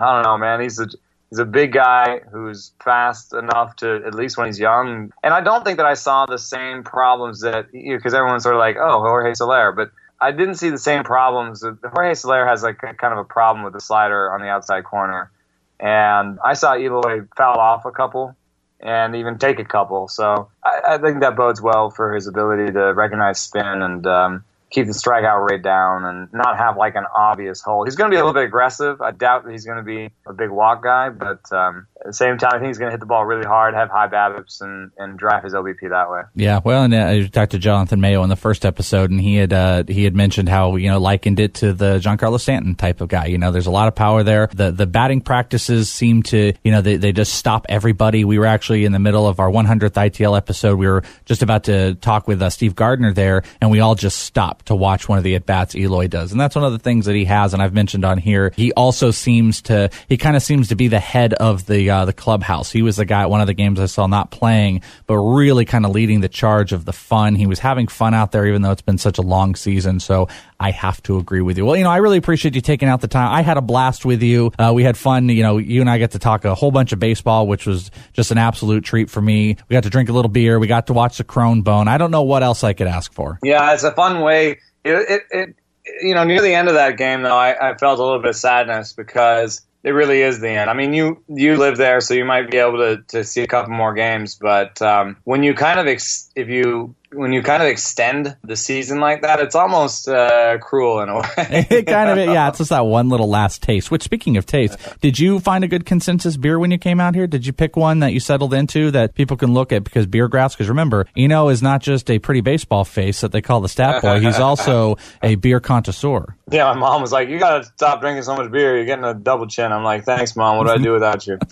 I don't know, man. He's a he's a big guy who's fast enough to at least when he's young. And I don't think that I saw the same problems that because everyone's sort of like, oh, Jorge Soler, but I didn't see the same problems. Jorge Soler has like a, kind of a problem with the slider on the outside corner, and I saw Eloy foul off a couple and even take a couple. So I, I think that bodes well for his ability to recognize spin and um, keep the strikeout rate down and not have like an obvious hole. He's going to be a little bit aggressive. I doubt that he's going to be a big walk guy, but um, at the same time, I think he's going to hit the ball really hard, have high BABIPs, and, and drive his OBP that way. Yeah, well, and uh, I talked to Jonathan Mayo in the first episode, and he had uh, he had mentioned how you know likened it to the Giancarlo Stanton type of guy. You know, there's a lot of power there. The the batting practices seem to you know they they just stop everybody. We were actually in the middle of our 100th ITL episode. We were just about to talk with uh, Steve Gardner there, and we all just stopped to watch one of the at bats Eloy does, and that's one of the things that he has. And I've mentioned on here, he also seems to he kind of seems to be the head of the uh, the clubhouse. He was the guy at one of the games I saw not playing, but really kind of leading the charge of the fun. He was having fun out there, even though it's been such a long season. So I have to agree with you. Well, you know, I really appreciate you taking out the time. I had a blast with you. Uh, we had fun. You know, you and I got to talk a whole bunch of baseball, which was just an absolute treat for me. We got to drink a little beer. We got to watch the Crone Bone. I don't know what else I could ask for. Yeah, it's a fun way. It, it, it you know, near the end of that game, though, I, I felt a little bit of sadness because it really is the end. I mean, you you live there, so you might be able to, to see a couple more games. But um, when you kind of ex- if you when you kind of extend the season like that, it's almost uh, cruel in a way. it kind of yeah, it's just that one little last taste. Which, speaking of taste, did you find a good consensus beer when you came out here? Did you pick one that you settled into that people can look at because beer graphs? Because remember, Eno is not just a pretty baseball face that they call the stat boy. He's also a beer connoisseur. Yeah, my mom was like, "You got to stop drinking so much beer. You're getting a double chin." I'm like, "Thanks, mom. What do I do without you?"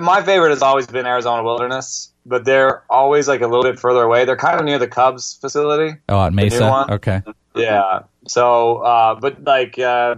My favorite has always been Arizona Wilderness, but they're always like a little bit further away. They're kind of near the Cubs facility. Oh, at Mesa. Okay. Yeah. So, uh, but like, uh,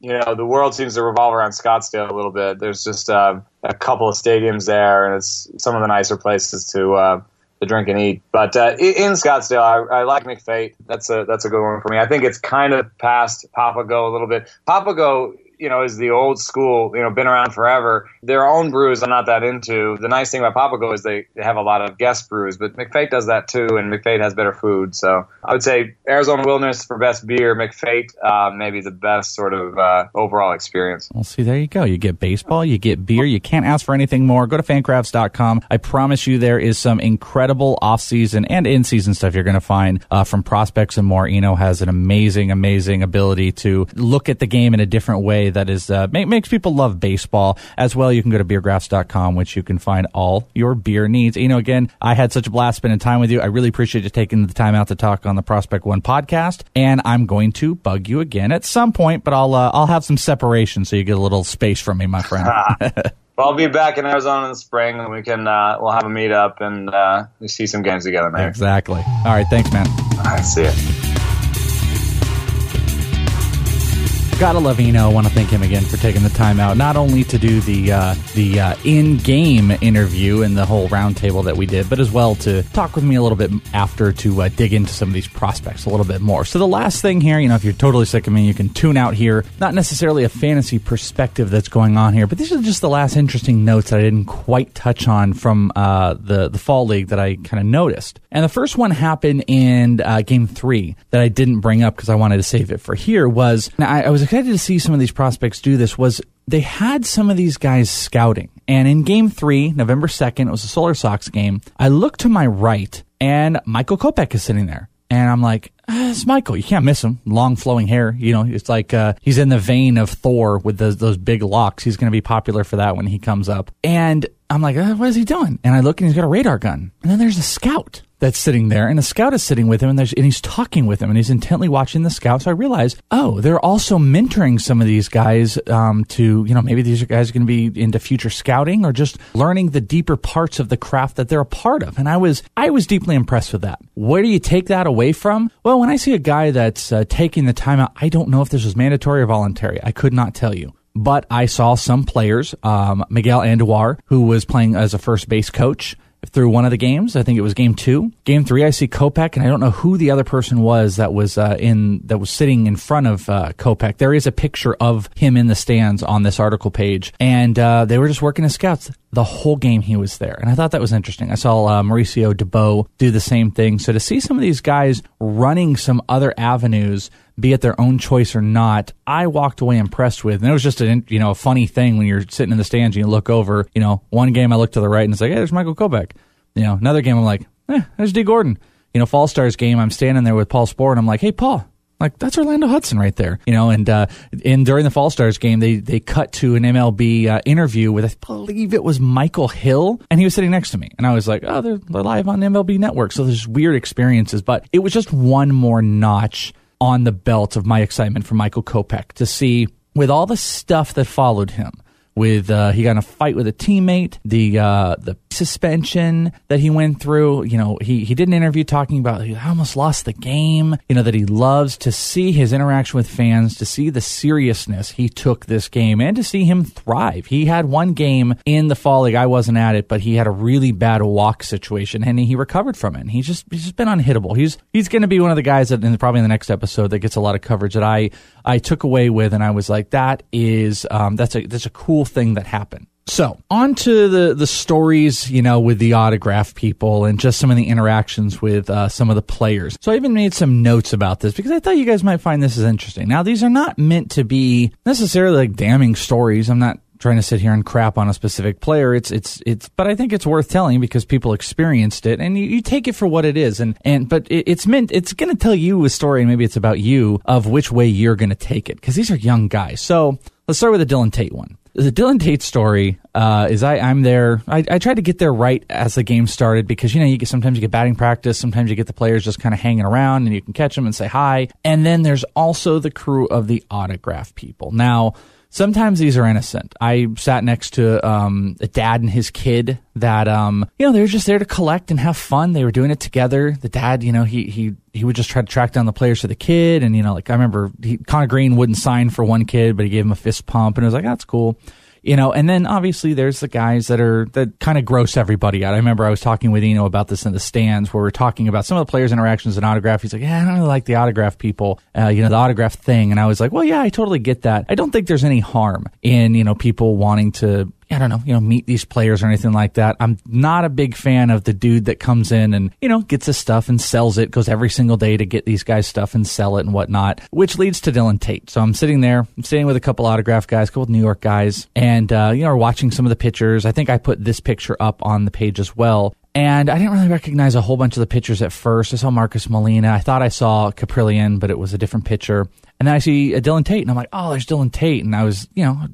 you know, the world seems to revolve around Scottsdale a little bit. There's just uh, a couple of stadiums there, and it's some of the nicer places to uh, to drink and eat. But uh, in Scottsdale, I, I like McFate. That's a that's a good one for me. I think it's kind of past Papago a little bit. Papago, you know, is the old school. You know, been around forever. Their own brews, I'm not that into. The nice thing about Papago is they, they have a lot of guest brews, but McFate does that too, and McFate has better food. So I would say Arizona Wilderness for best beer. McFate, uh, maybe the best sort of uh, overall experience. Well, see, there you go. You get baseball, you get beer. You can't ask for anything more. Go to fangraphs.com. I promise you there is some incredible off-season and in-season stuff you're going to find uh, from prospects and more. Eno has an amazing, amazing ability to look at the game in a different way that is uh, make, makes people love baseball as well. You can go to beergraphs.com, which you can find all your beer needs. Eno, again, I had such a blast spending time with you. I really appreciate you taking the time out to talk on the Prospect One podcast, and I'm going to bug you again at some point, but I'll uh, I'll have some separation so you get a little space from me, my friend. Well, I'll be back in Arizona in the spring, and we can uh, we'll have a meetup and uh, we see some games together, maybe. exactly. All right, thanks, man. All right, see ya. Gotta love Eno. I want to thank him again for taking the time out, not only to do the uh, the uh, in-game interview and the whole roundtable that we did, but as well to talk with me a little bit after to uh, dig into some of these prospects a little bit more. So the last thing here, you know, if you're totally sick of me, you can tune out here. Not necessarily a fantasy perspective that's going on here, but these are just the last interesting notes that I didn't quite touch on from uh, the the fall league that I kind of noticed. And the first one happened in uh, game three that I didn't bring up because I wanted to save it for here was I, I was excited to see some of these prospects do this was they had some of these guys scouting. And in game three, November 2nd, it was a Solar Sox game. I look to my right and Michael Kopech is sitting there. And I'm like, ah, it's Michael. You can't miss him. Long flowing hair. You know, it's like uh, he's in the vein of Thor with those, those big locks. He's going to be popular for that when he comes up. And I'm like, uh, what is he doing? And I look and he's got a radar gun. And then there's a scout that's sitting there, and the scout is sitting with him, and, and, he's talking with him, and he's intently watching the scout. So I realize, oh, they're also mentoring some of these guys um, to, you know, maybe these guys are going to be into future scouting or just learning the deeper parts of the craft that they're a part of. And I was, I was deeply impressed with that. Where do you take that away from? Well, when I see a guy that's uh, taking the time out, I don't know if this was mandatory or voluntary. I could not tell you but I saw some players, um, Miguel Andujar, who was playing as a first base coach, through one of the games. I think it was game two. Game three, I see Kopech, and I don't know who the other person was that was uh, in that was sitting in front of uh. There is a picture of him in the stands on this article page, and uh, they were just working as scouts the whole game. He was there, and I thought that was interesting. I saw uh, Mauricio Dubon do the same thing. So to see some of these guys running some other avenues be it their own choice or not, I walked away impressed with. And it was just a you know a funny thing when you're sitting in the stands and you look over. You know, one game I look to the right and it's like, hey, there's Michael Kopech. You know, another game I'm like, eh, there's Dee Gordon. You know, Fall Stars game, I'm standing there with Paul Sporer and I'm like, hey, Paul, like that's Orlando Hudson right there, you know. And uh, in during the Fall Stars game, they they cut to an MLB uh, interview with I believe it was Michael Hill, and he was sitting next to me, and I was like, oh, they're, they're live on MLB Network, so there's weird experiences, but it was just one more notch on the belt of my excitement for Michael Kopech to see with all the stuff that followed him with uh, he got in a fight with a teammate, the uh, the suspension that he went through. You know, he he did an interview talking about he almost lost the game. You know that he loves to see his interaction with fans, to see the seriousness he took this game, and to see him thrive. He had one game in the fall league. I wasn't at it, but he had a really bad walk situation, and he recovered from it. And he's just he's just been unhittable. He's he's going to be one of the guys that in, probably in the next episode that gets a lot of coverage that I I took away with, and I was like, that is um, that's a that's a cool thing that happened. So, on to the, the stories, you know, with the autograph people and just some of the interactions with uh, some of the players. So, I even made some notes about this because I thought you guys might find this is interesting. Now, these are not meant to be necessarily like damning stories. I'm not trying to sit here and crap on a specific player. It's it's it's, but I think it's worth telling because people experienced it, and you, you take it for what it is. And and but it, it's meant it's going to tell you a story, and maybe it's about you of which way you're going to take it because these are young guys. So let's start with the Dylan Tate one the Dylan Tate story uh, is I, I'm there. I, I tried to get there right as the game started because you know you get sometimes you get batting practice, sometimes you get the players just kind of hanging around and you can catch them and say hi. And then there's also the crew of the autograph people. Now sometimes these are innocent. I sat next to um, a dad and his kid that um, you know they were just there to collect and have fun. They were doing it together. The dad, you know, he he he would just try to track down the players for the kid, and you know, like I remember he, Conner Greene wouldn't sign for one kid, but he gave him a fist pump, and it was like that's cool you know, and then obviously there's the guys that are that kind of gross everybody out. I remember I was talking with Eno about this in the stands where we are talking about some of the players' interactions and autograph. He's like, yeah, I don't really like the autograph people, uh, you know, the autograph thing. And I was like, well, yeah, I totally get that. I don't think there's any harm in, you know, people wanting to I don't know, you know, meet these players or anything like that. I'm not a big fan of the dude that comes in and, you know, gets his stuff and sells it, goes every single day to get these guys stuff and sell it and whatnot, which leads to Dylan Tate. So I'm sitting there, I'm sitting with a couple autograph guys, a couple New York guys, and, uh, you know, are watching some of the pictures. I think I put this picture up on the page as well. And I didn't really recognize a whole bunch of the pitchers at first. I saw Marcus Molina. I thought I saw Kaprielian, but it was a different pitcher. And then I see a Dylan Tate, and I'm like, oh, there's Dylan Tate. And I was, you know,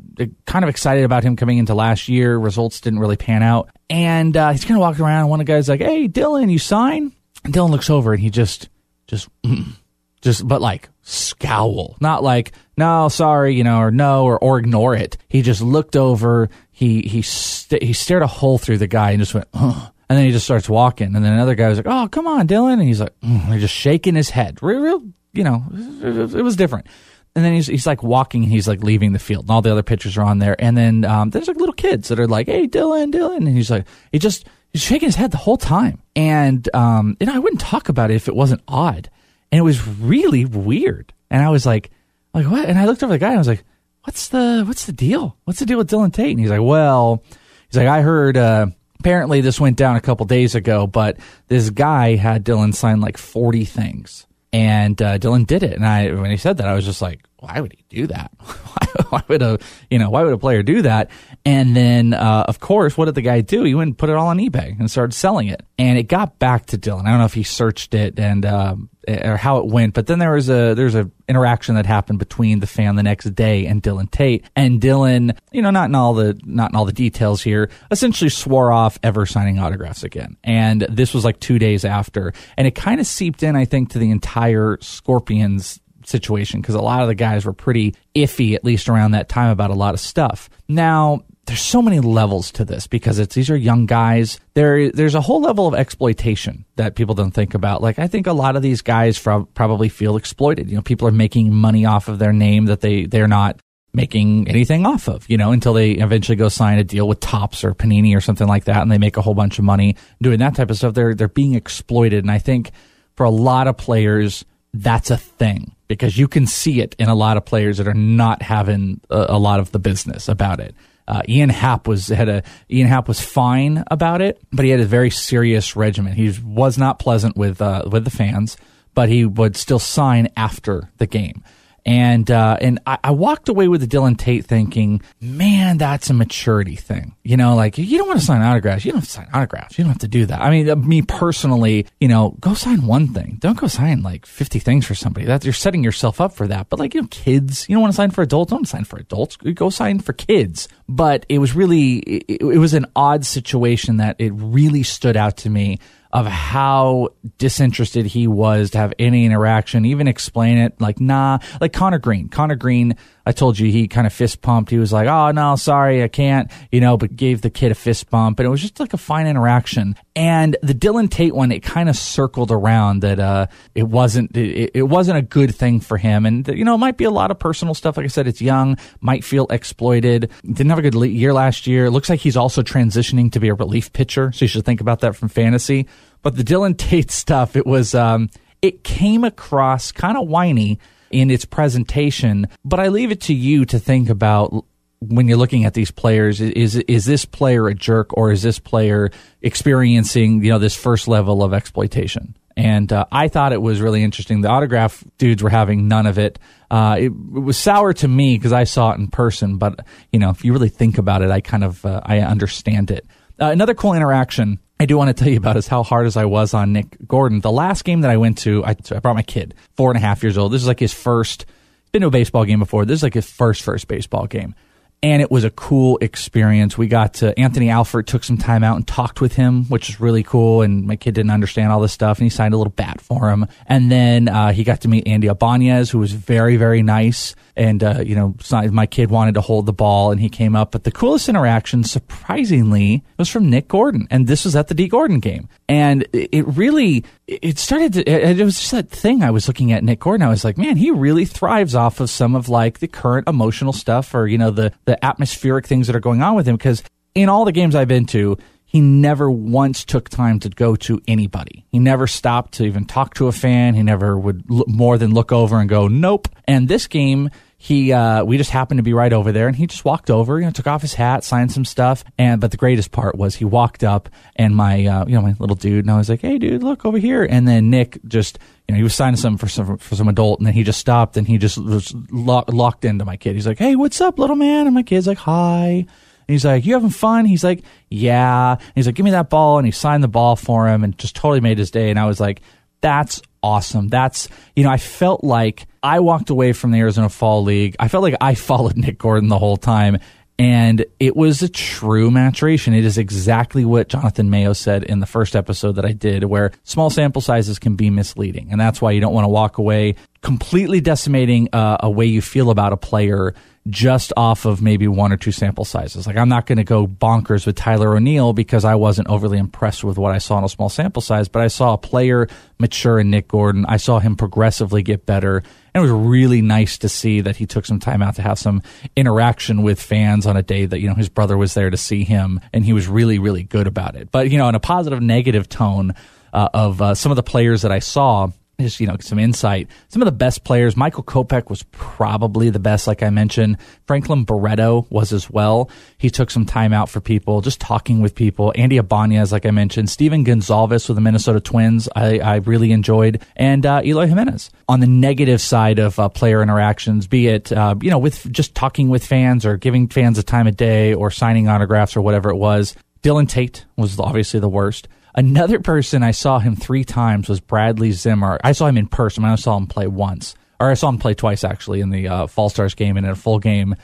kind of excited about him coming into last year. Results didn't really pan out. And uh, he's kind of walking around, one of the guys like, hey, Dylan, you sign? And Dylan looks over, and he just, just, just, but like scowl, not like, no, sorry, you know, or no, or, or ignore it. He just looked over. He he st- he stared a hole through the guy and just went, Ugh. And then he just starts walking. And then another guy was like, oh, come on, Dylan. And he's like, mm, he's just shaking his head. Real, real you know, it, was different. And and then he's he's like walking, he's like leaving the field, and all the other pitchers are on there, and then um, there's like little kids that are like, "Hey, Dylan, Dylan," and he's like, he just he's shaking his head the whole time, and um, and I wouldn't talk about it if it wasn't odd, and it was really weird, and I was like, like what? And I looked over the guy, and I was like, what's the what's the deal? What's the deal with Dylan Tate? And he's like, well, he's like, I heard. Uh, apparently this went down a couple days ago, but this guy had Dylan sign like 40 things and uh, Dylan did it. And I, when he said that, I was just like, why would he do that? why would a, you know, why would a player do that? And then, uh, of course, what did the guy do? He went and put it all on eBay and started selling it. And it got back to Dylan. I don't know if he searched it and, um, or how it went, but then there was a, there's a interaction that happened between the fan the next day and Dylan Tate. And Dylan, you know, not in all the, not in all the details here, essentially swore off ever signing autographs again. And this was like two days after. And it kind of seeped in, I think, to the entire Scorpions situation because a lot of the guys were pretty iffy, at least around that time, about a lot of stuff. Now, there's so many levels to this because it's these are young guys. There, there's a whole level of exploitation that people don't think about. Like I think a lot of these guys probably feel exploited. You know, people are making money off of their name that they they're not making anything off of. You know, until they eventually go sign a deal with Tops or Panini or something like that, and they make a whole bunch of money doing that type of stuff. They're they're being exploited, and I think for a lot of players, that's a thing because you can see it in a lot of players that are not having a, a lot of the business about it. Uh, Ian Happ was had a Ian Happ was fine about it, but he had a very serious regimen. He was not pleasant with uh, with the fans, but he would still sign after the game. And uh, and I, I, walked away with the Dylan Tate thinking, man, that's a maturity thing. You know, like you don't want to sign autographs. You don't have to sign autographs. You don't have to do that. I mean, uh, me personally, you know, go sign one thing. Don't go sign like fifty things for somebody. That you're setting yourself up for that. But like you know, kids, you don't want to sign for adults. Don't sign for adults. Go sign for kids. But it was really, it, it was an odd situation that it really stood out to me of how disinterested he was to have any interaction, even explain it. Like, nah, like Conner Greene. Conner Greene, I told you he kind of fist pumped. He was like, oh, no, sorry, I can't, you know, but gave the kid a fist bump. And it was just like a fine interaction. And the Dylan Tate one, it kind of circled around that, uh, it wasn't, it, it wasn't a good thing for him. And, you know, it might be a lot of personal stuff. Like I said, it's young, might feel exploited. Didn't have a good year last year. It looks like he's also transitioning to be a relief pitcher. So you should think about that from fantasy. But the Dylan Tate stuff, it was, um, it came across kind of whiny in its presentation. But I leave it to you to think about when you're looking at these players. Is is this player a jerk or is this player experiencing you know this first level of exploitation? And uh, I thought it was really interesting. The autograph dudes were having none of it. Uh, it, it, was sour to me because I saw it in person. But you know, if you really think about it, I kind of uh, I understand it. Uh, another cool interaction I do want to tell you about is how hard as I was on Nick Gordon. The last game that I went to, I, I brought my kid, four and a half years old. This is like his first, been to a baseball game before. This is like his first, first baseball game and it was a cool experience. We got to Anthony Alford took some time out and talked with him, which was really cool. And my kid didn't understand all this stuff, and he signed a little bat for him. And then uh, he got to meet Andy Ibanez, who was very very nice. And uh, you know, my kid wanted to hold the ball, and he came up. But the coolest interaction, surprisingly, was from Nick Gordon, and this was at the Dee Gordon game. And it really, it started to, it was just that thing I was looking at Nick Gordon. I was like, man, he really thrives off of some of like the current emotional stuff or, you know, the, the atmospheric things that are going on with him. Cause in all the games I've been to, he never once took time to go to anybody. He never stopped to even talk to a fan. He never would more than look over and go, nope. And this game, he uh, we just happened to be right over there and he just walked over you know took off his hat signed some stuff and but the greatest part was he walked up and my uh, you know my little dude and I was like hey dude look over here and then Nick just you know he was signing some for some for some adult and then he just stopped and he just was lo- locked into my kid he's like hey what's up little man and my kid's like hi and he's like, You having fun? He's like, Yeah. And he's like, Give me that ball. And he signed the ball for him and just totally made his day. And I was like, That's awesome. That's, you know, I felt like I walked away from the Arizona Fall League. I felt like I followed Nick Gordon the whole time. And it was a true maturation. It is exactly what Jonathan Mayo said in the first episode that I did, where small sample sizes can be misleading. And that's why you don't want to walk away completely decimating uh, a way you feel about a player just off of maybe one or two sample sizes. Like I'm not going to go bonkers with Tyler O'Neill because I wasn't overly impressed with what I saw in a small sample size, but I saw a player mature in Nick Gordon. I saw him progressively get better. And it was really nice to see that he took some time out to have some interaction with fans on a day that, you know, his brother was there to see him and he was really, really good about it. But, you know, in a positive negative tone uh, of uh, some of the players that I saw, just you know some insight. Some of the best players. Michael Kopech was probably the best, like I mentioned. Franklin Barreto was as well. He took some time out for people, just talking with people. Andy Ibanez, like I mentioned. Stephen Gonsalves with the Minnesota Twins, I, I really enjoyed, and uh, Eloy Jimenez. On the negative side of uh, player interactions, be it uh, you know with just talking with fans or giving fans a time of day or signing autographs or whatever it was. Dylan Tate was obviously the worst. Another person I saw him three times was Bradley Zimmer. I saw him in person. I saw him play once, or I saw him play twice actually in the uh, Fall Stars game and in a full game.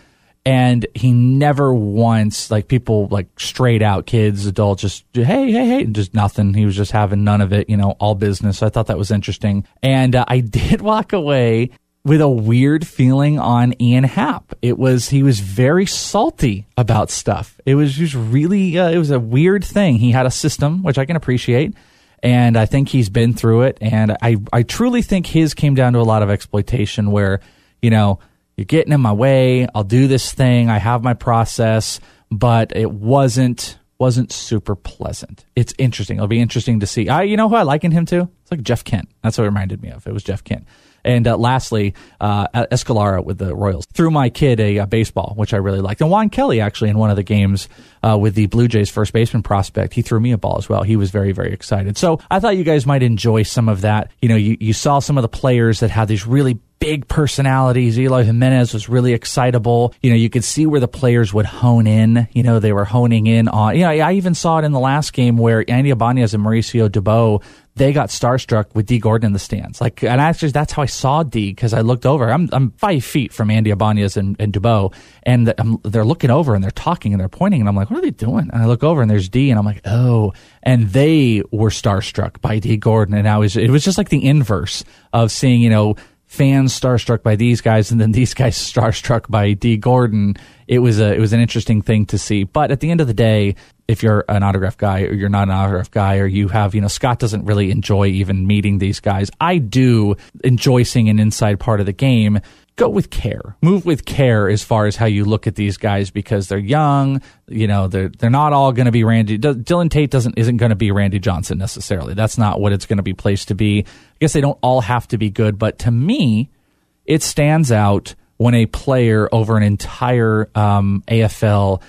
And he never once like people like straight out kids, adults, just hey hey hey, just nothing. He was just having none of it, you know, all business. So I thought that was interesting, and uh, I did walk away with a weird feeling on Ian Happ. It was he was very salty about stuff. It was just really uh, it was a weird thing. He had a system which I can appreciate, and I think he's been through it. And I I truly think his came down to a lot of exploitation where you know you're getting in my way. I'll do this thing. I have my process, but it wasn't wasn't super pleasant. It's interesting. It'll be interesting to see. I you know who I liken him to? It's like Jeff Kent. That's what it reminded me of. It was Jeff Kent. And uh, lastly, uh, Escalera with the Royals threw my kid a, a, baseball, which I really liked. And Juan Kelly actually in one of the games uh, with the Blue Jays first baseman prospect, he threw me a ball as well. He was very very excited. So I thought you guys might enjoy some of that. You know, you, you saw some of the players that had these really big personalities. Eloy Jimenez was really excitable. You know, you could see where the players would hone in. You know, they were honing in on. You know, I even saw it in the last game where Andy Ibanez and Mauricio Dubon they got starstruck with Dee Gordon in the stands. Like, and actually, that's how I saw Dee because I looked over. I'm I'm five feet from Andy Ibanez and, and and the, they're looking over and they're talking and they're pointing, and I'm like, what are they doing? And I look over and there's Dee, and I'm like, oh, and they were starstruck by Dee Gordon, and I was it was just like the inverse of seeing you know fans starstruck by these guys and then these guys starstruck by Dee Gordon. It was a it was an interesting thing to see. But at the end of the day, if you're an autograph guy or you're not an autograph guy or you have, you know, Scott doesn't really enjoy even meeting these guys. I do enjoy seeing an inside part of the game. Go with care. Move with care as far as how you look at these guys because they're young. You know, they're they're not all going to be Randy. Dylan Tate doesn't isn't going to be Randy Johnson necessarily. That's not what it's going to be placed to be. I guess they don't all have to be good, but to me, it stands out when a player over an entire um, AFL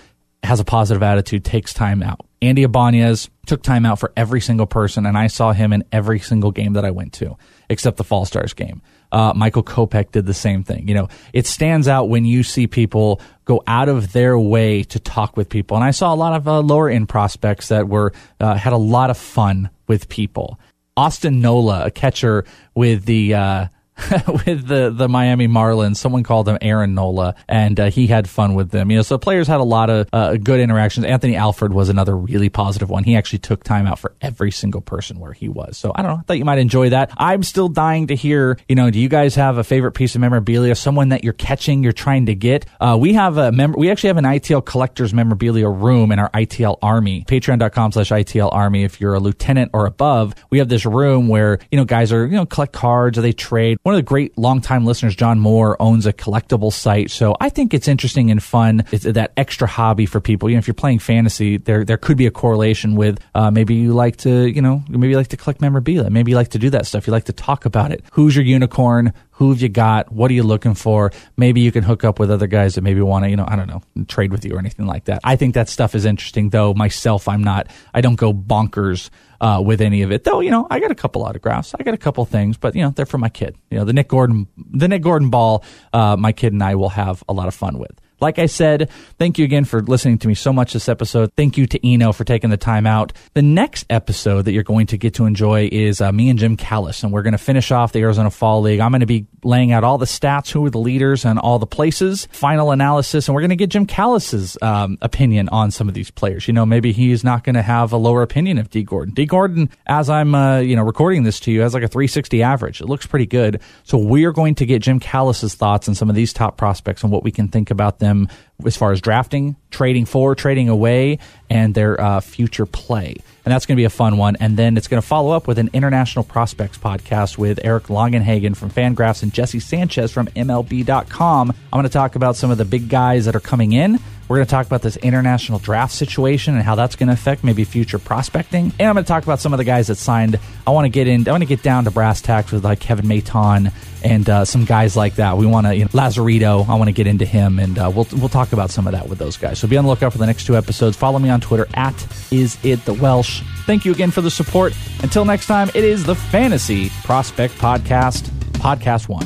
has a positive attitude, takes time out. Andy Ibanez took time out for every single person, and I saw him in every single game that I went to, except the Fall Stars game. Uh, Michael Kopech did the same thing. You know, it stands out when you see people go out of their way to talk with people. And I saw a lot of uh, lower end prospects that were uh, had a lot of fun with people. Austin Nola, a catcher with the uh, with the the Miami Marlins. Someone called him Aaron Nola, and uh, he had fun with them. You know, so players had a lot of uh, good interactions. Anthony Alford was another really positive one. He actually took time out for every single person where he was. So I don't know. I thought you might enjoy that. I'm still dying to hear. You know, do you guys have a favorite piece of memorabilia? Someone that you're catching, you're trying to get. Uh, we have a member. We actually have an ITL collectors memorabilia room in our ITL Army. Patreon.com/slash ITL Army. If you're a lieutenant or above, we have this room where you know guys are you know collect cards or they trade one of the great longtime listeners, John Moore, owns a collectible site. So I think it's interesting and fun. It's that extra hobby for people. You know, if you're playing fantasy, there there could be a correlation with uh, maybe you like to, you know, maybe you like to collect memorabilia. Maybe you like to do that stuff. You like to talk about it. Who's your unicorn? Who have you got? What are you looking for? Maybe you can hook up with other guys that maybe want to, you know, I don't know, trade with you or anything like that. I think that stuff is interesting, though. Myself, I'm not, I don't go bonkers uh, with any of it. Though, you know, I got a couple autographs. I got a couple things, but, you know, they're for my kid. You know, the Nick Gordon, the Nick Gordon ball, uh, my kid and I will have a lot of fun with. Like I said, thank you again for listening to me so much this episode. Thank you to Eno for taking the time out. The next episode that you're going to get to enjoy is uh, me and Jim Callis, and we're going to finish off the Arizona Fall League. I'm going to be laying out all the stats, who are the leaders, and all the places, final analysis, and we're going to get Jim Callis's um, opinion on some of these players. You know, maybe he's not going to have a lower opinion of Dee Gordon. Dee Gordon, as I'm uh, you know recording this to you, has like a 360 average. It looks pretty good. So we're going to get Jim Callis's thoughts on some of these top prospects and what we can think about them as far as drafting, trading for, trading away, and their uh, future play. And that's going to be a fun one. And then it's going to follow up with an international prospects podcast with Eric Longenhagen from Fangraphs and Jesse Sanchez from MLB.com. I'm going to talk about some of the big guys that are coming in we're going to talk about this international draft situation and how that's going to affect maybe future prospecting. And I'm going to talk about some of the guys that signed. I want to get in. I want to get down to brass tacks with like Kevin Maitan and uh, some guys like that. We want to you know, Lazarito. I want to get into him, and uh, we'll we'll talk about some of that with those guys. So be on the lookout for the next two episodes. Follow me on Twitter at is it the Welsh. Thank you again for the support. Until next time, it is the Fantasy Prospect Podcast, Podcast One.